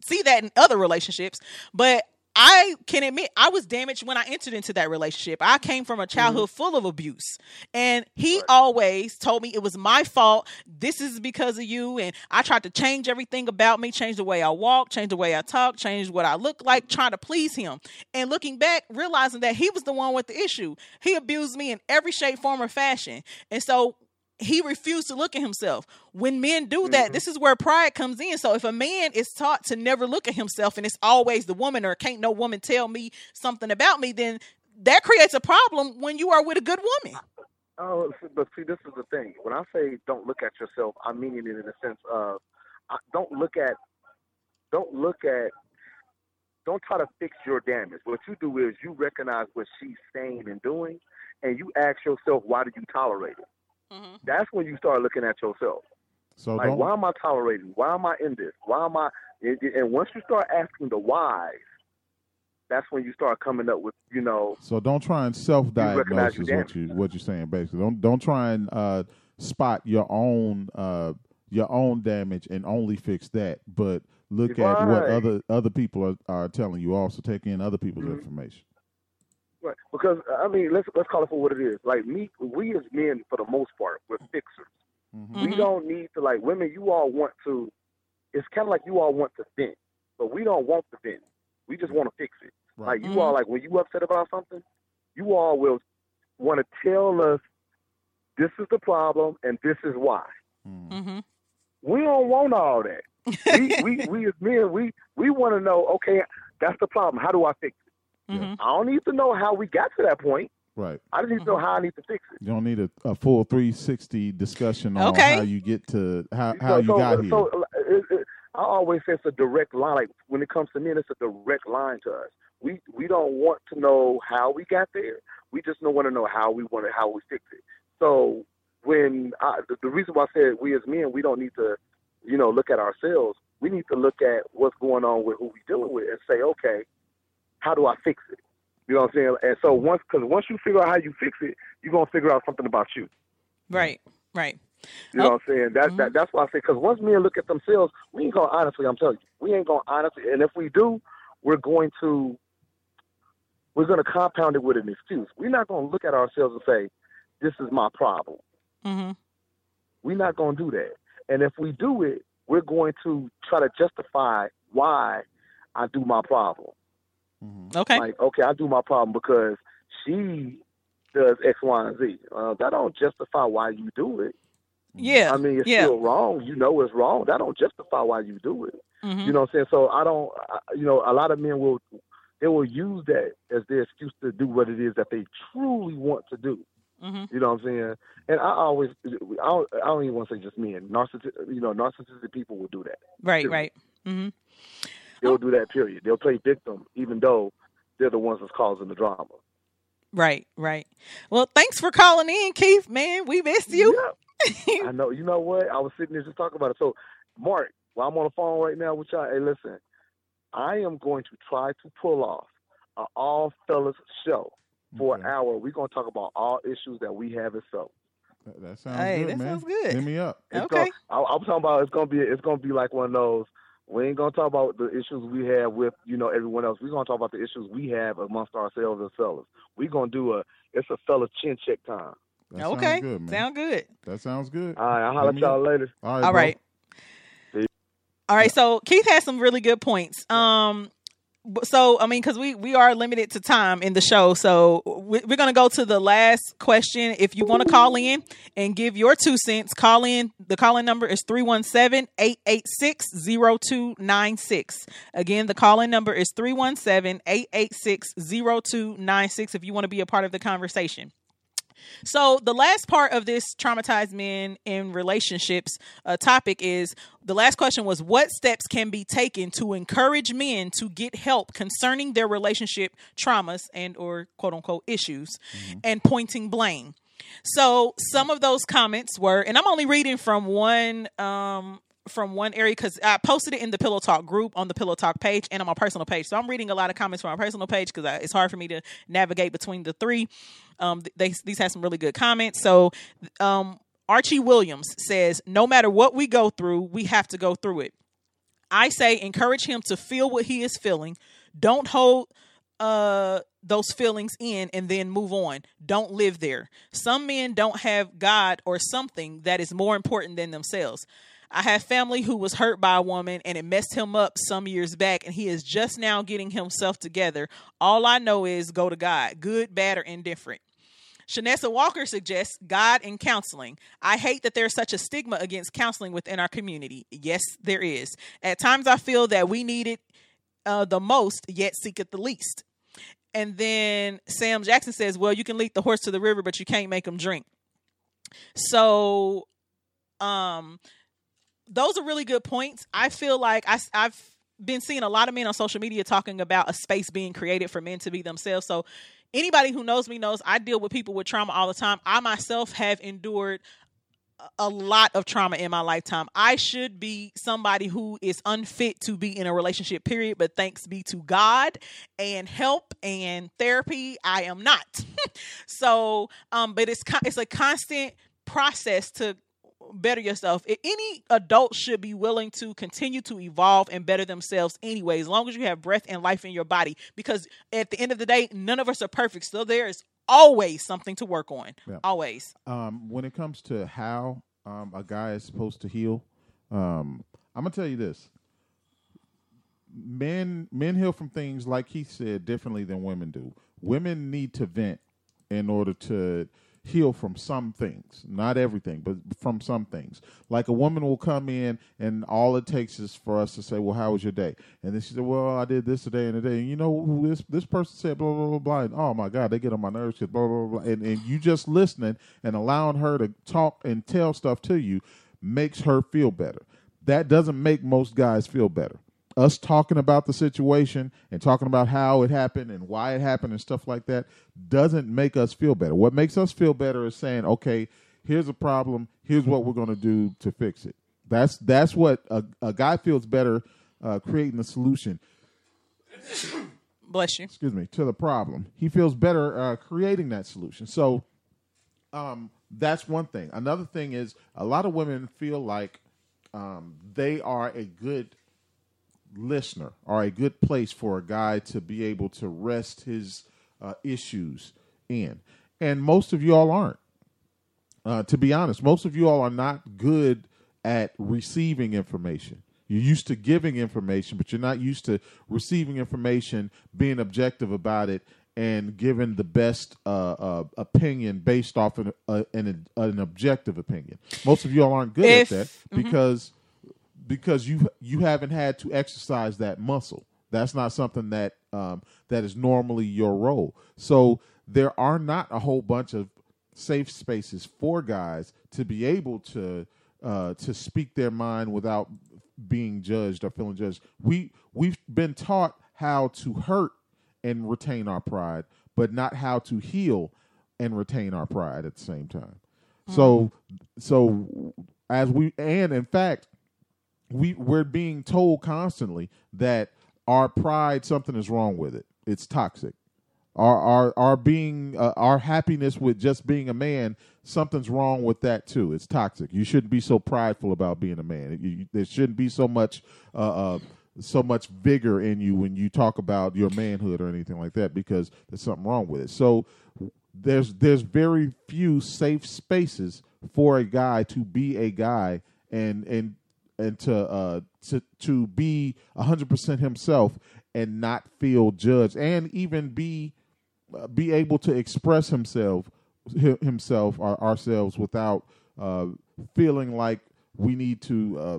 see that in other relationships. But I can admit I was damaged when I entered into that relationship. I came from a childhood mm-hmm. full of abuse. And he Right. always told me it was my fault. This is because of you. And I tried to change everything about me, change the way I walk, change the way I talk, change what I look like, mm-hmm. trying to please him. And looking back, realizing that he was the one with the issue. He abused me in every shape, form, or fashion. And so he refused to look at himself. When men do that, Mhm. this is where pride comes in. So if a man is taught to never look at himself and it's always the woman or can't no woman tell me something about me, then that creates a problem when you are with a good woman. Oh, but see, this is the thing. When I say don't look at yourself, I mean it in the sense of don't look at, don't look at, don't try to fix your damage. What you do is you recognize what she's saying and doing, and you ask yourself, why do you tolerate it? Mhm. That's when you start looking at yourself. So Like, don't. why am I tolerating? Why am I in this? Why am I? And and once you start asking the whys, that's when you start coming up with, you know, So don't try and self-diagnose is you what you what you're saying basically. Don't don't try and uh, spot your own uh, your own damage and only fix that, but look at what other other people are, are telling you. Also take in other people's Mhm. information. Right. Because I mean, let's let's call it for what it is. Like me, we as men, for the most part, we're fixers. Mhm. We Mhm. don't need to like women. You all want to. It's kind of like you all want to vent, but we don't want to vent. We just want to fix it. Right. Like you Mhm. all, like when you upset about something, you all will want to tell us this is the problem and this is why. Mhm. Mhm. We don't want all that. we, we we as men, we we want to know. Okay, that's the problem. How do I fix it? Mhm. I don't need to know how we got to that point. Right. I just need to know how I need to fix it. You don't need a, a full 360 discussion on Okay. how you get to how, So- you so, got here. So uh, it, it, I always say it's a direct line. Like when it comes to men, it's a direct line to us. We we don't want to know how we got there. We just don't want to know how we want it, how we fix it. So when I, the, the reason why I said we as men, we don't need to, you know, look at ourselves. We need to look at what's going on with who we're dealing with and say, okay, how do I fix it? You know what I'm saying? And so once, because once you figure out how you fix it, you're gonna figure out something about you. Right. Right. You know Oh. what I'm saying? That, that that's why I say because once men look at themselves, we ain't gonna honestly. I'm telling you, we ain't gonna honestly. And if we do, we're going to we're gonna compound it with an excuse. We're not gonna look at ourselves and say, "This is my problem." Mhm. We're not gonna do that. And if we do it, we're going to try to justify why I do my problem. Mhm. Okay. Like, okay, I do my problem because she does X, Y, and Z. Uh, that don't justify why you do it. yeah. I mean, it's yeah. still wrong. You know it's wrong. That don't justify why you do it. Mhm. You know what I'm saying? So I don't. I, you know, a lot of men will they will use that as their excuse to do what it is that they truly want to do. Mhm. You know what I'm saying? And I always, I don't, I don't even want to say just men. Narcissistic, you know, narcissistic people will do that. Right. period. Right. Mhm. They'll do that. Period. They'll play victim, even though they're the ones that's causing the drama. Right. Right. Well, thanks for calling in, Keith. Man, we missed you. Yeah. I know. You know what? I was sitting there just talking about it. So, Mark, while I'm on the phone right now with y'all, hey, listen, I am going to try to pull off an all fellas show for Okay. an hour. We're going to talk about all issues that we have as so. That, that sounds Hey, good, that man. sounds good. Hit me up. It's Okay. Gonna, I, I'm talking about it's going to be it's going to be like one of those. We ain't going to talk about the issues we have with you know everyone else. We're going to talk about the issues we have amongst ourselves as fellas. We're going to do a it's a fella chin check time. That okay. sounds good, man. Sound good. that sounds good. All right, I'll holler Hit at y'all later. All right. All bro. right. See. All right. So Keith has some really good points. Um, b- so I mean, because we we are limited to time in the show, so we- we're gonna go to the last question. If you want to call in and give your two cents, call in. The calling number is 317-886-0296. Again, the calling number is 317-886-0296 if you want to be a part of the conversation. So the last part of this traumatized men in relationships uh, topic is the last question was what steps can be taken to encourage men to get help concerning their relationship traumas and or quote unquote issues and pointing blame. So some of those comments were, and I'm only reading from one um from one area because I posted it in the Pillow Talk group on the Pillow Talk page and on my personal page. So I'm reading a lot of comments from my personal page because it's hard for me to navigate between the three. Um, they these have some really good comments. So um, Archie Williams says, "No matter what we go through, we have to go through it." I say encourage him to feel what he is feeling. Don't hold uh those feelings in and then move on. Don't live there. Some men don't have God or something that is more important than themselves. I have family who was hurt by a woman and it messed him up some years back and he is just now getting himself together. All I know is go to God, good, bad, or indifferent. Shanessa Walker suggests God and counseling. I hate that there's such a stigma against counseling within our community. Yes, there is. At times I feel that we need it uh, the most, yet seek it the least. And then Sam Jackson says, Well, you can lead the horse to the river, but you can't make him drink. So, um, those are really good points. I feel like I, I've been seeing a lot of men on social media talking about a space being created for men to be themselves. So, anybody who knows me knows I deal with people with trauma all the time. I myself have endured a lot of trauma in my lifetime. I should be somebody who is unfit to be in a relationship, period. But thanks be to God and help and therapy, I am not. so, um, but it's it's a constant process to better yourself. Any adult should be willing to continue to evolve and better themselves anyway, as long as you have breath and life in your body. Because at the end of the day, none of us are perfect. So there is always something to work on. Yeah. Always. Um, when it comes to how um, a guy is supposed to heal, um, I'm gonna tell you this: men men heal from things like he said differently than women do. Women need to vent in order to heal from some things, not everything, but from some things. Like a woman will come in, and all it takes is for us to say, "Well, how was your day?" And then she said, "Well, I did this today and today." And you know this this person said, "Blah blah blah blah." And, oh my God, they get on my nerves. Blah blah blah. And, and you just listening and allowing her to talk and tell stuff to you makes her feel better. That doesn't make most guys feel better us talking about the situation and talking about how it happened and why it happened and stuff like that doesn't make us feel better. What makes us feel better is saying, "Okay, here's a problem. Here's what we're going to do to fix it." That's that's what a, a guy feels better uh, creating a solution. Bless you. Excuse me to the problem. He feels better uh, creating that solution. So, um, that's one thing. Another thing is a lot of women feel like um, they are a good listener are a good place for a guy to be able to rest his uh, issues in. And most of y'all aren't. Uh, to be honest, most of you all are not good at receiving information. You're used to giving information, but you're not used to receiving information, being objective about it, and giving the best uh, uh, opinion based off an, uh, an an objective opinion. Most of y'all aren't good If- at that because because you you haven't had to exercise that muscle. That's not something that um, that is normally your role. So there are not a whole bunch of safe spaces for guys to be able to uh, to speak their mind without being judged or feeling judged. We we've been taught how to hurt and retain our pride, but not how to heal and retain our pride at the same time. So so as we and in fact we we're being told constantly that our pride something is wrong with it. It's toxic. Our our our being uh, our happiness with just being a man something's wrong with that too. It's toxic. You shouldn't be so prideful about being a man. You, you- there shouldn't be so much uh, uh so much vigor in you when you talk about your manhood or anything like that because there's something wrong with it. So there's there's very few safe spaces for a guy to be a guy and and and to uh to to be 100% himself and not feel judged and even be uh, be able to express himself himself or ourselves without uh feeling like we need to uh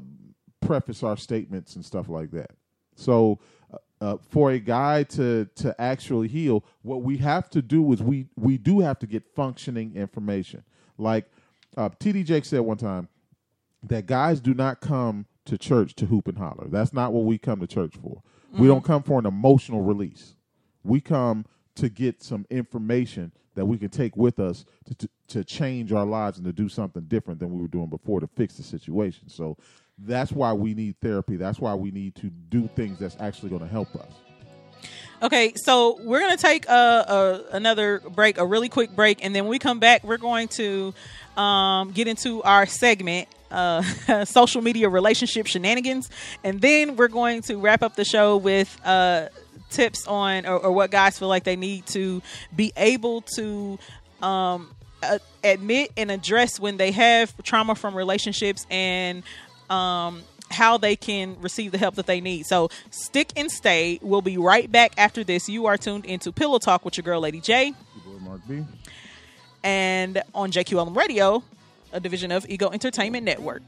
preface our statements and stuff like that so uh, uh, for a guy to to actually heal, what we have to do is we we do have to get functioning information. Like uh, TD Jake said one time that guys do not come to church to hoop and holler. That's not what we come to church for. We don't come for an emotional release. We come to get some information that we can take with us to, to, to change our lives and to do something different than we were doing before to fix the situation. So that's why we need therapy. That's why we need to do things that's actually going to help us. Okay, so we're gonna take a, a another break, a really quick break, and then when we come back, we're going to um, get into our segment, uh, social media relationship shenanigans, and then we're going to wrap up the show with uh, tips on or, or what guys feel like they need to be able to um, uh, admit and address when they have trauma from relationships and um, how they can receive the help that they need. So stick and stay. We'll be right back after this. You are tuned into Pillow Talk with your girl, Lady J, Your boy Mark B. and on JQLM Radio, a division of Ego Entertainment Network.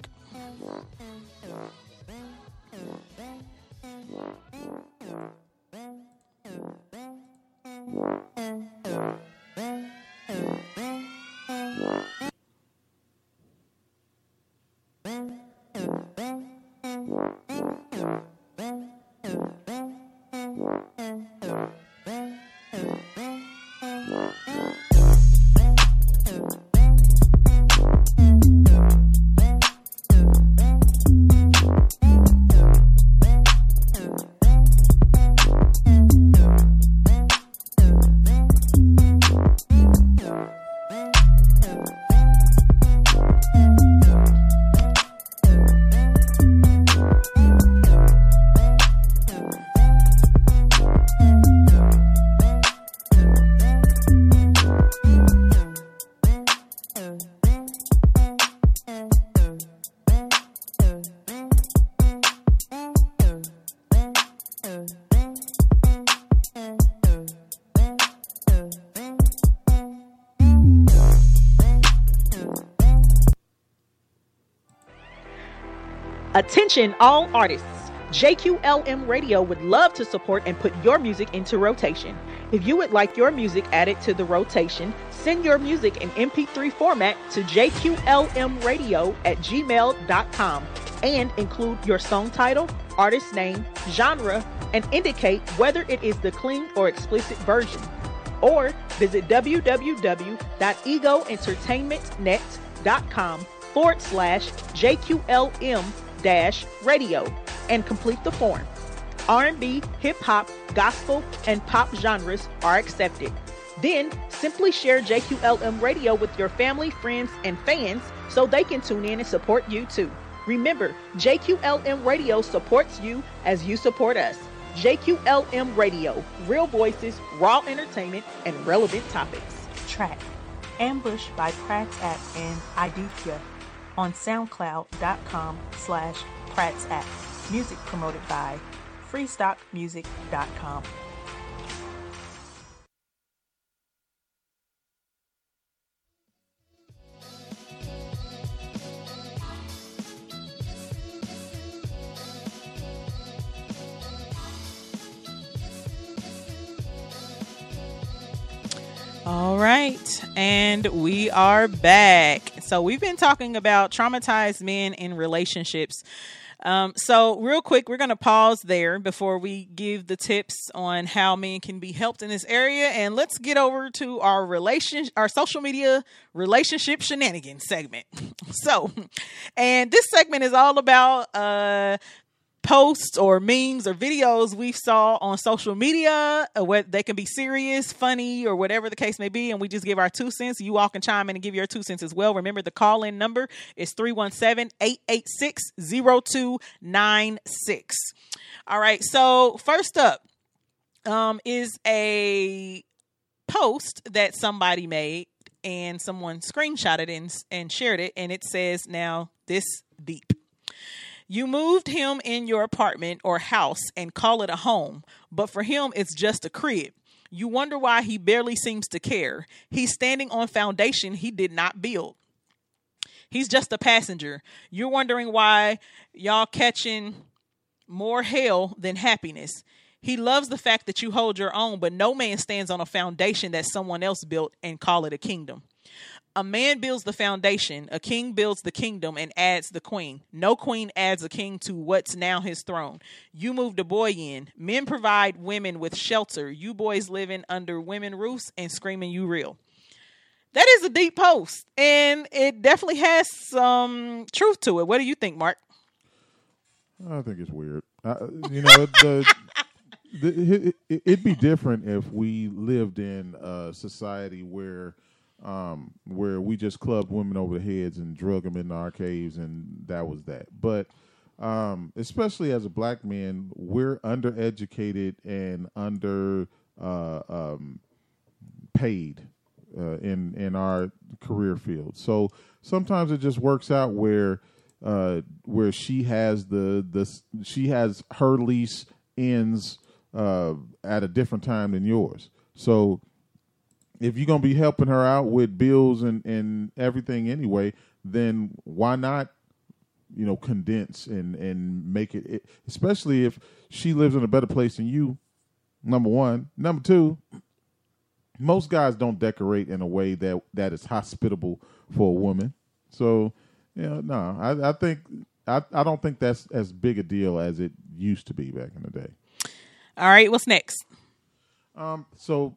Attention, all artists. JQLM Radio would love to support and put your music into rotation. If you would like your music added to the rotation, send your music in MP3 format to jqlmradio at gmail.com and include your song title, artist name, genre, and indicate whether it is the clean or explicit version. Or visit www.egoentertainmentnet.com forward slash JQLM radio and complete the form. R&B, hip hop, gospel, and pop genres are accepted. Then simply share JQLM radio with your family, friends, and fans so they can tune in and support you too. Remember, JQLM radio supports you as you support us. JQLM radio, real voices, raw entertainment, and relevant topics. Track Ambush by Pratt's App and Idifia on soundcloud.com slash Pratt's App. Music promoted by freestockmusic.com. All right, and we are back. So we've been talking about traumatized men in relationships. Um, so real quick, we're going to pause there before we give the tips on how men can be helped in this area, and let's get over to our relation, our social media relationship shenanigans segment. So, and this segment is all about uh, posts or memes or videos we saw on social media uh, what they can be serious funny or whatever the case may be and we just give our two cents you all can chime in and give your two cents as well. Remember the call in number is 317-886-0296 all right so first up um, is a post that somebody made and someone screenshotted and, and shared it and it says now this deep you moved him in your apartment or house and call it a home, but for him, it's just a crib. You wonder why he barely seems to care. He's standing on foundation he did not build. He's just a passenger. You're wondering why y'all catching more hell than happiness. He loves the fact that you hold your own, but no man stands on a foundation that someone else built and call it a kingdom. A man builds the foundation, a king builds the kingdom and adds the queen. No queen adds a king to what's now his throne. You moved a boy in. Men provide women with shelter. You boys living under women roofs and screaming you real. That is a deep post, and it definitely has some truth to it. What do you think, Mark? I think it's weird. Uh, you know, the, the, it, it'd be different if we lived in a society where um, where we just clubbed women over the heads and drug them into our caves, and that was that. But um, especially as a black man, we're undereducated and under uh, um, paid uh, in in our career field. So sometimes it just works out where uh, where she has the the she has her lease ends uh, at a different time than yours. So if you're gonna be helping her out with bills and and everything anyway, then why not you know condense and and make it, it especially if she lives in a better place than you number one. Number two most guys don't decorate in a way that that is hospitable for a woman. So you know no i, I think I, I don't think that's as big a deal as it used to be back in the day. All right, what's next? um, so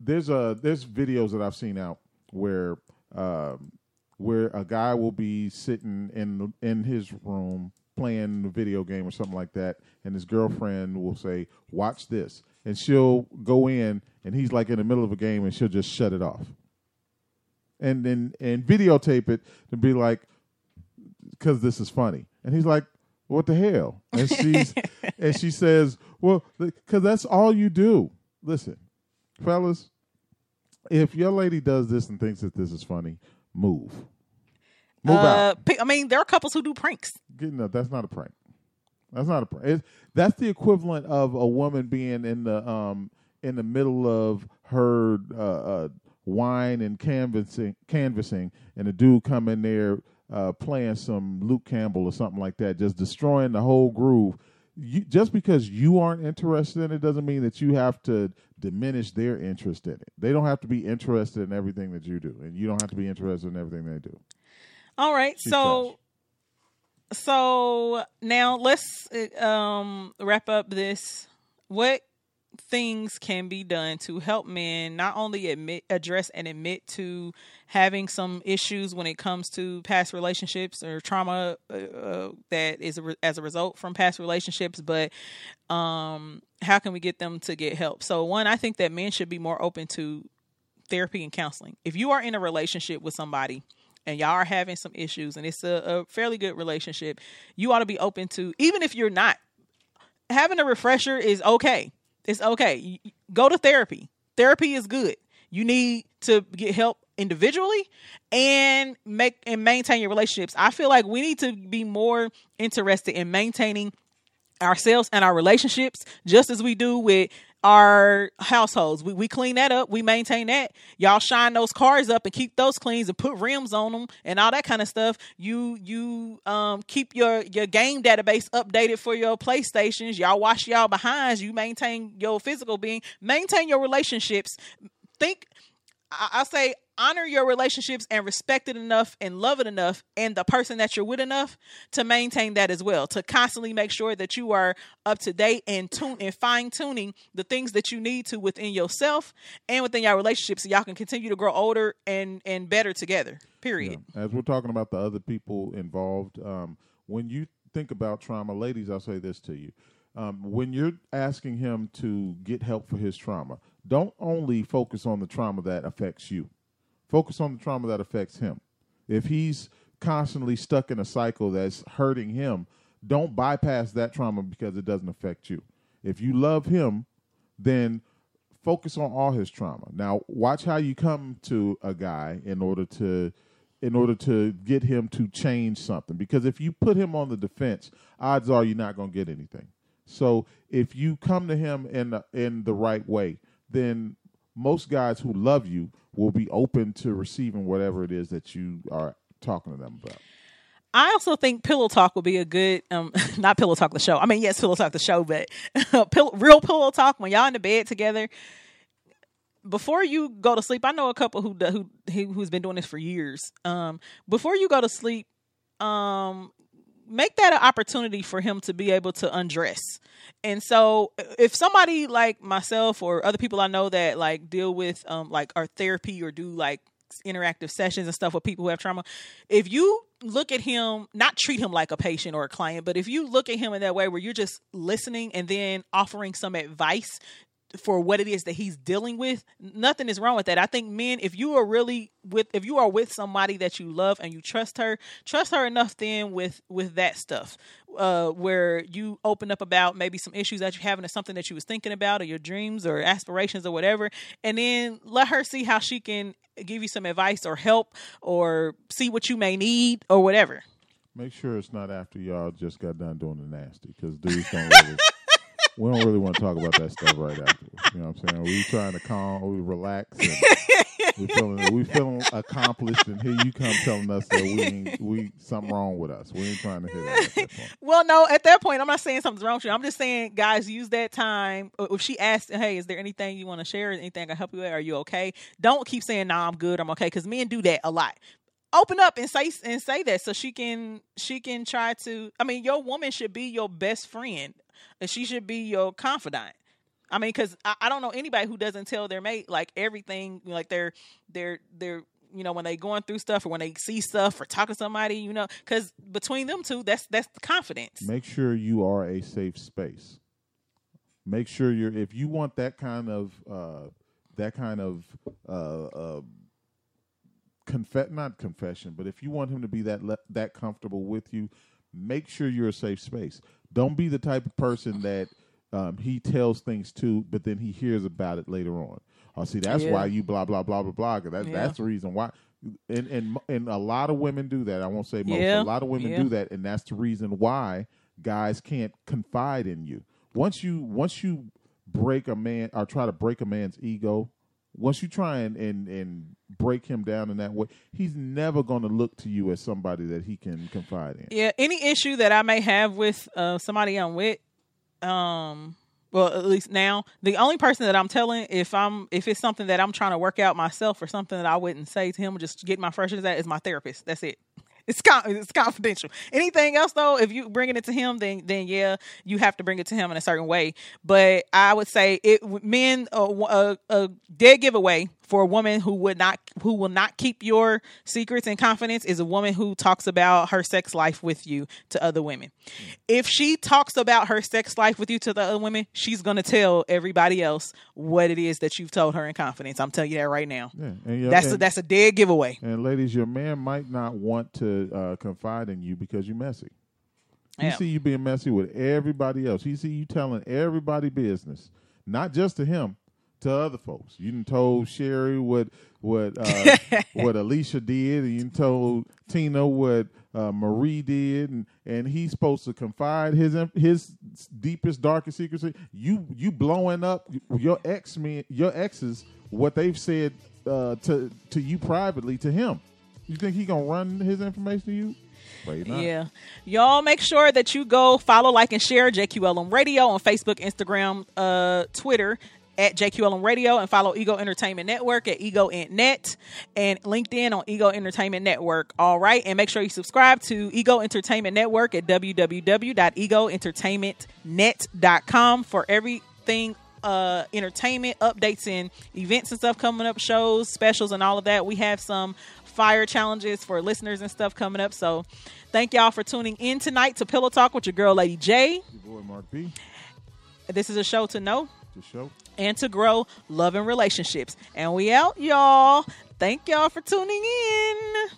there's a there's videos that I've seen out where um, where a guy will be sitting in in his room playing a video game or something like that, and his girlfriend will say, "Watch this," and she'll go in, and he's like in the middle of a game, and she'll just shut it off, and then and videotape it to be like, "Because this is funny," and he's like. What the hell? And she's and she says, "Well, because that's all you do." Listen, fellas, if your lady does this and thinks that this is funny, move. Move uh, out. I mean, there are couples who do pranks. No, that's not a prank. That's not a prank. It, that's the equivalent of a woman being in the um in the middle of her uh, uh, wine and canvassing, canvassing, and a dude come in there uh, playing some Luke Campbell or something like that, just destroying the whole groove. You, just because you aren't interested in it doesn't mean that you have to diminish their interest in it. They don't have to be interested in everything that you do, and you don't have to be interested in everything they do. All right. She's so so now let's uh, um wrap up this. What things can be done to help men not only admit address and admit to having some issues when it comes to past relationships or trauma uh, uh, that is a re- as a result from past relationships but um how can we get them to get help? So one i think that men should be more open to therapy and counseling. If you are in a relationship with somebody and y'all are having some issues and it's a, a fairly good relationship you ought to be open to even if you're not having a refresher is okay it's okay. Go to therapy. Therapy is good. You need to get help individually and make and maintain your relationships. I feel like we need to be more interested in maintaining ourselves and our relationships just as we do with our households. We, we clean that up, we maintain that. Y'all shine those cars up and keep those cleans and put rims on them and all that kind of stuff. You you um keep your your game database updated for your PlayStations. Y'all wash y'all behinds. You maintain your physical being. Maintain your relationships. Think I, I say honor your relationships and respect it enough and love it enough and the person that you're with enough to maintain that as well to constantly make sure that you are up to date and tune and fine tuning the things that you need to within yourself and within your relationships so y'all can continue to grow older and and better together period Yeah. As we're talking about the other people involved, um, when you think about trauma, ladies, I'll say this to you. Um, when you're asking him to get help for his trauma, don't only focus on the trauma that affects you. Focus on the trauma that affects him. If he's constantly stuck in a cycle that's hurting him, don't bypass that trauma because it doesn't affect you. If you love him, then focus on all his trauma. Now, watch how you come to a guy in order to in order to get him to change something because if you put him on the defense, odds are you're not going to get anything. So, if you come to him in the, in the right way, then most guys who love you will be open to receiving whatever it is that you are talking to them about. I also think Pillow Talk would be a good, um, not Pillow Talk the show. I mean, yes, Pillow Talk the show, but real Pillow Talk when y'all in the bed together. Before you go to sleep, I know a couple who who- who's been doing this for years. Um, before you go to sleep, um, make that an opportunity for him to be able to undress. And so, if somebody like myself or other people I know that like deal with um like our therapy or do like interactive sessions and stuff with people who have trauma, if you look at him, not treat him like a patient or a client, but if you look at him in that way where you're just listening and then offering some advice for what it is that he's dealing with nothing is wrong with that i think men if you are really with if you are with somebody that you love and you trust her trust her enough then with with that stuff uh where you open up about maybe some issues that you're having or something that you was thinking about or your dreams or aspirations or whatever and then let her see how she can give you some advice or help or see what you may need or whatever Make sure it's not after y'all just got done doing the nasty because dudes don't really. We don't really want to talk about that stuff right after. You know what I'm saying? We trying to calm, we relax, we feeling we feeling accomplished, and here you come telling us that we we something wrong with us. We ain't trying to at that. Well, no, at that point, I'm not saying something's wrong with you. I'm just saying, guys, use that time. uh, If she asks, hey, is there anything you want to share? Anything I help you with? Are you okay? Don't keep saying, nah, I'm good, I'm okay, because men do that a lot. Open up and say and say that so she can she can try to. I mean, your woman should be your best friend, and she should be your confidant. I mean, because I, I don't know anybody who doesn't tell their mate like everything, like they're they're they're you know when they going through stuff or when they see stuff or talking to somebody, you know, because between them two, that's that's the confidence. Make sure you are a safe space. Make sure you're if you want that kind of uh, that kind of uh, uh, not confession, but if you want him to be that le- that comfortable with you, make sure you're a safe space. Don't be the type of person that um, he tells things to, but then he hears about it later on. Oh, see, that's Yeah. why you blah blah blah blah blah. That, Yeah. That's the reason why. And, and and a lot of women do that. I won't say most. Yeah. A lot of women do that, and that's the reason why guys can't confide in you. Once you once you break a man or try to break a man's ego once you try and, and and break him down in that way, he's never going to look to you as somebody that he can confide in. Yeah, any issue that I may have with uh, somebody I'm with, um, well, at least now, the only person that I'm telling if I'm if it's something that I'm trying to work out myself or something that I wouldn't say to him, just get my frustrations at is my therapist. That's it. It's con- it's confidential. Anything else though, if you bringing it to him, then then yeah, you have to bring it to him in a certain way. But I would say it men a, a, a dead giveaway for a woman who would not who will not keep your secrets and confidence is a woman who talks about her sex life with you to other women. If she talks about her sex life with you to the other women, she's gonna tell everybody else what it is that you've told her in confidence. I'm telling you that right now. Yeah, and, That's a, that's a dead giveaway. And ladies, your man might not want to uh, confide in you because you're messy. He Yeah. see you being messy with everybody else. He see you telling everybody business, not just to him, to other folks. You done told Sherry what what uh, what Alicia did, and you told Tina what uh, Marie did, and and he's supposed to confide his his deepest, darkest secrets. You you blowing up your ex men, your exes, what they've said uh, to to you privately to him. You think he gonna run his information to you? Yeah. Y'all make sure that you go follow, like, and share JQLM Radio on Facebook, Instagram, uh, Twitter at JQLM Radio and follow Ego Entertainment Network at Ego Net and LinkedIn on Ego Entertainment Network. All right. And make sure you subscribe to Ego Entertainment Network at www.egoentertainmentnet.com for everything uh entertainment updates and events and stuff coming up shows specials and all of that we have some fire challenges for listeners and stuff coming up so thank y'all for tuning in tonight to pillow talk with your girl lady j Your boy Mark B. this is a show to know The show. And to grow love and relationships. And we out y'all. Thank y'all for tuning in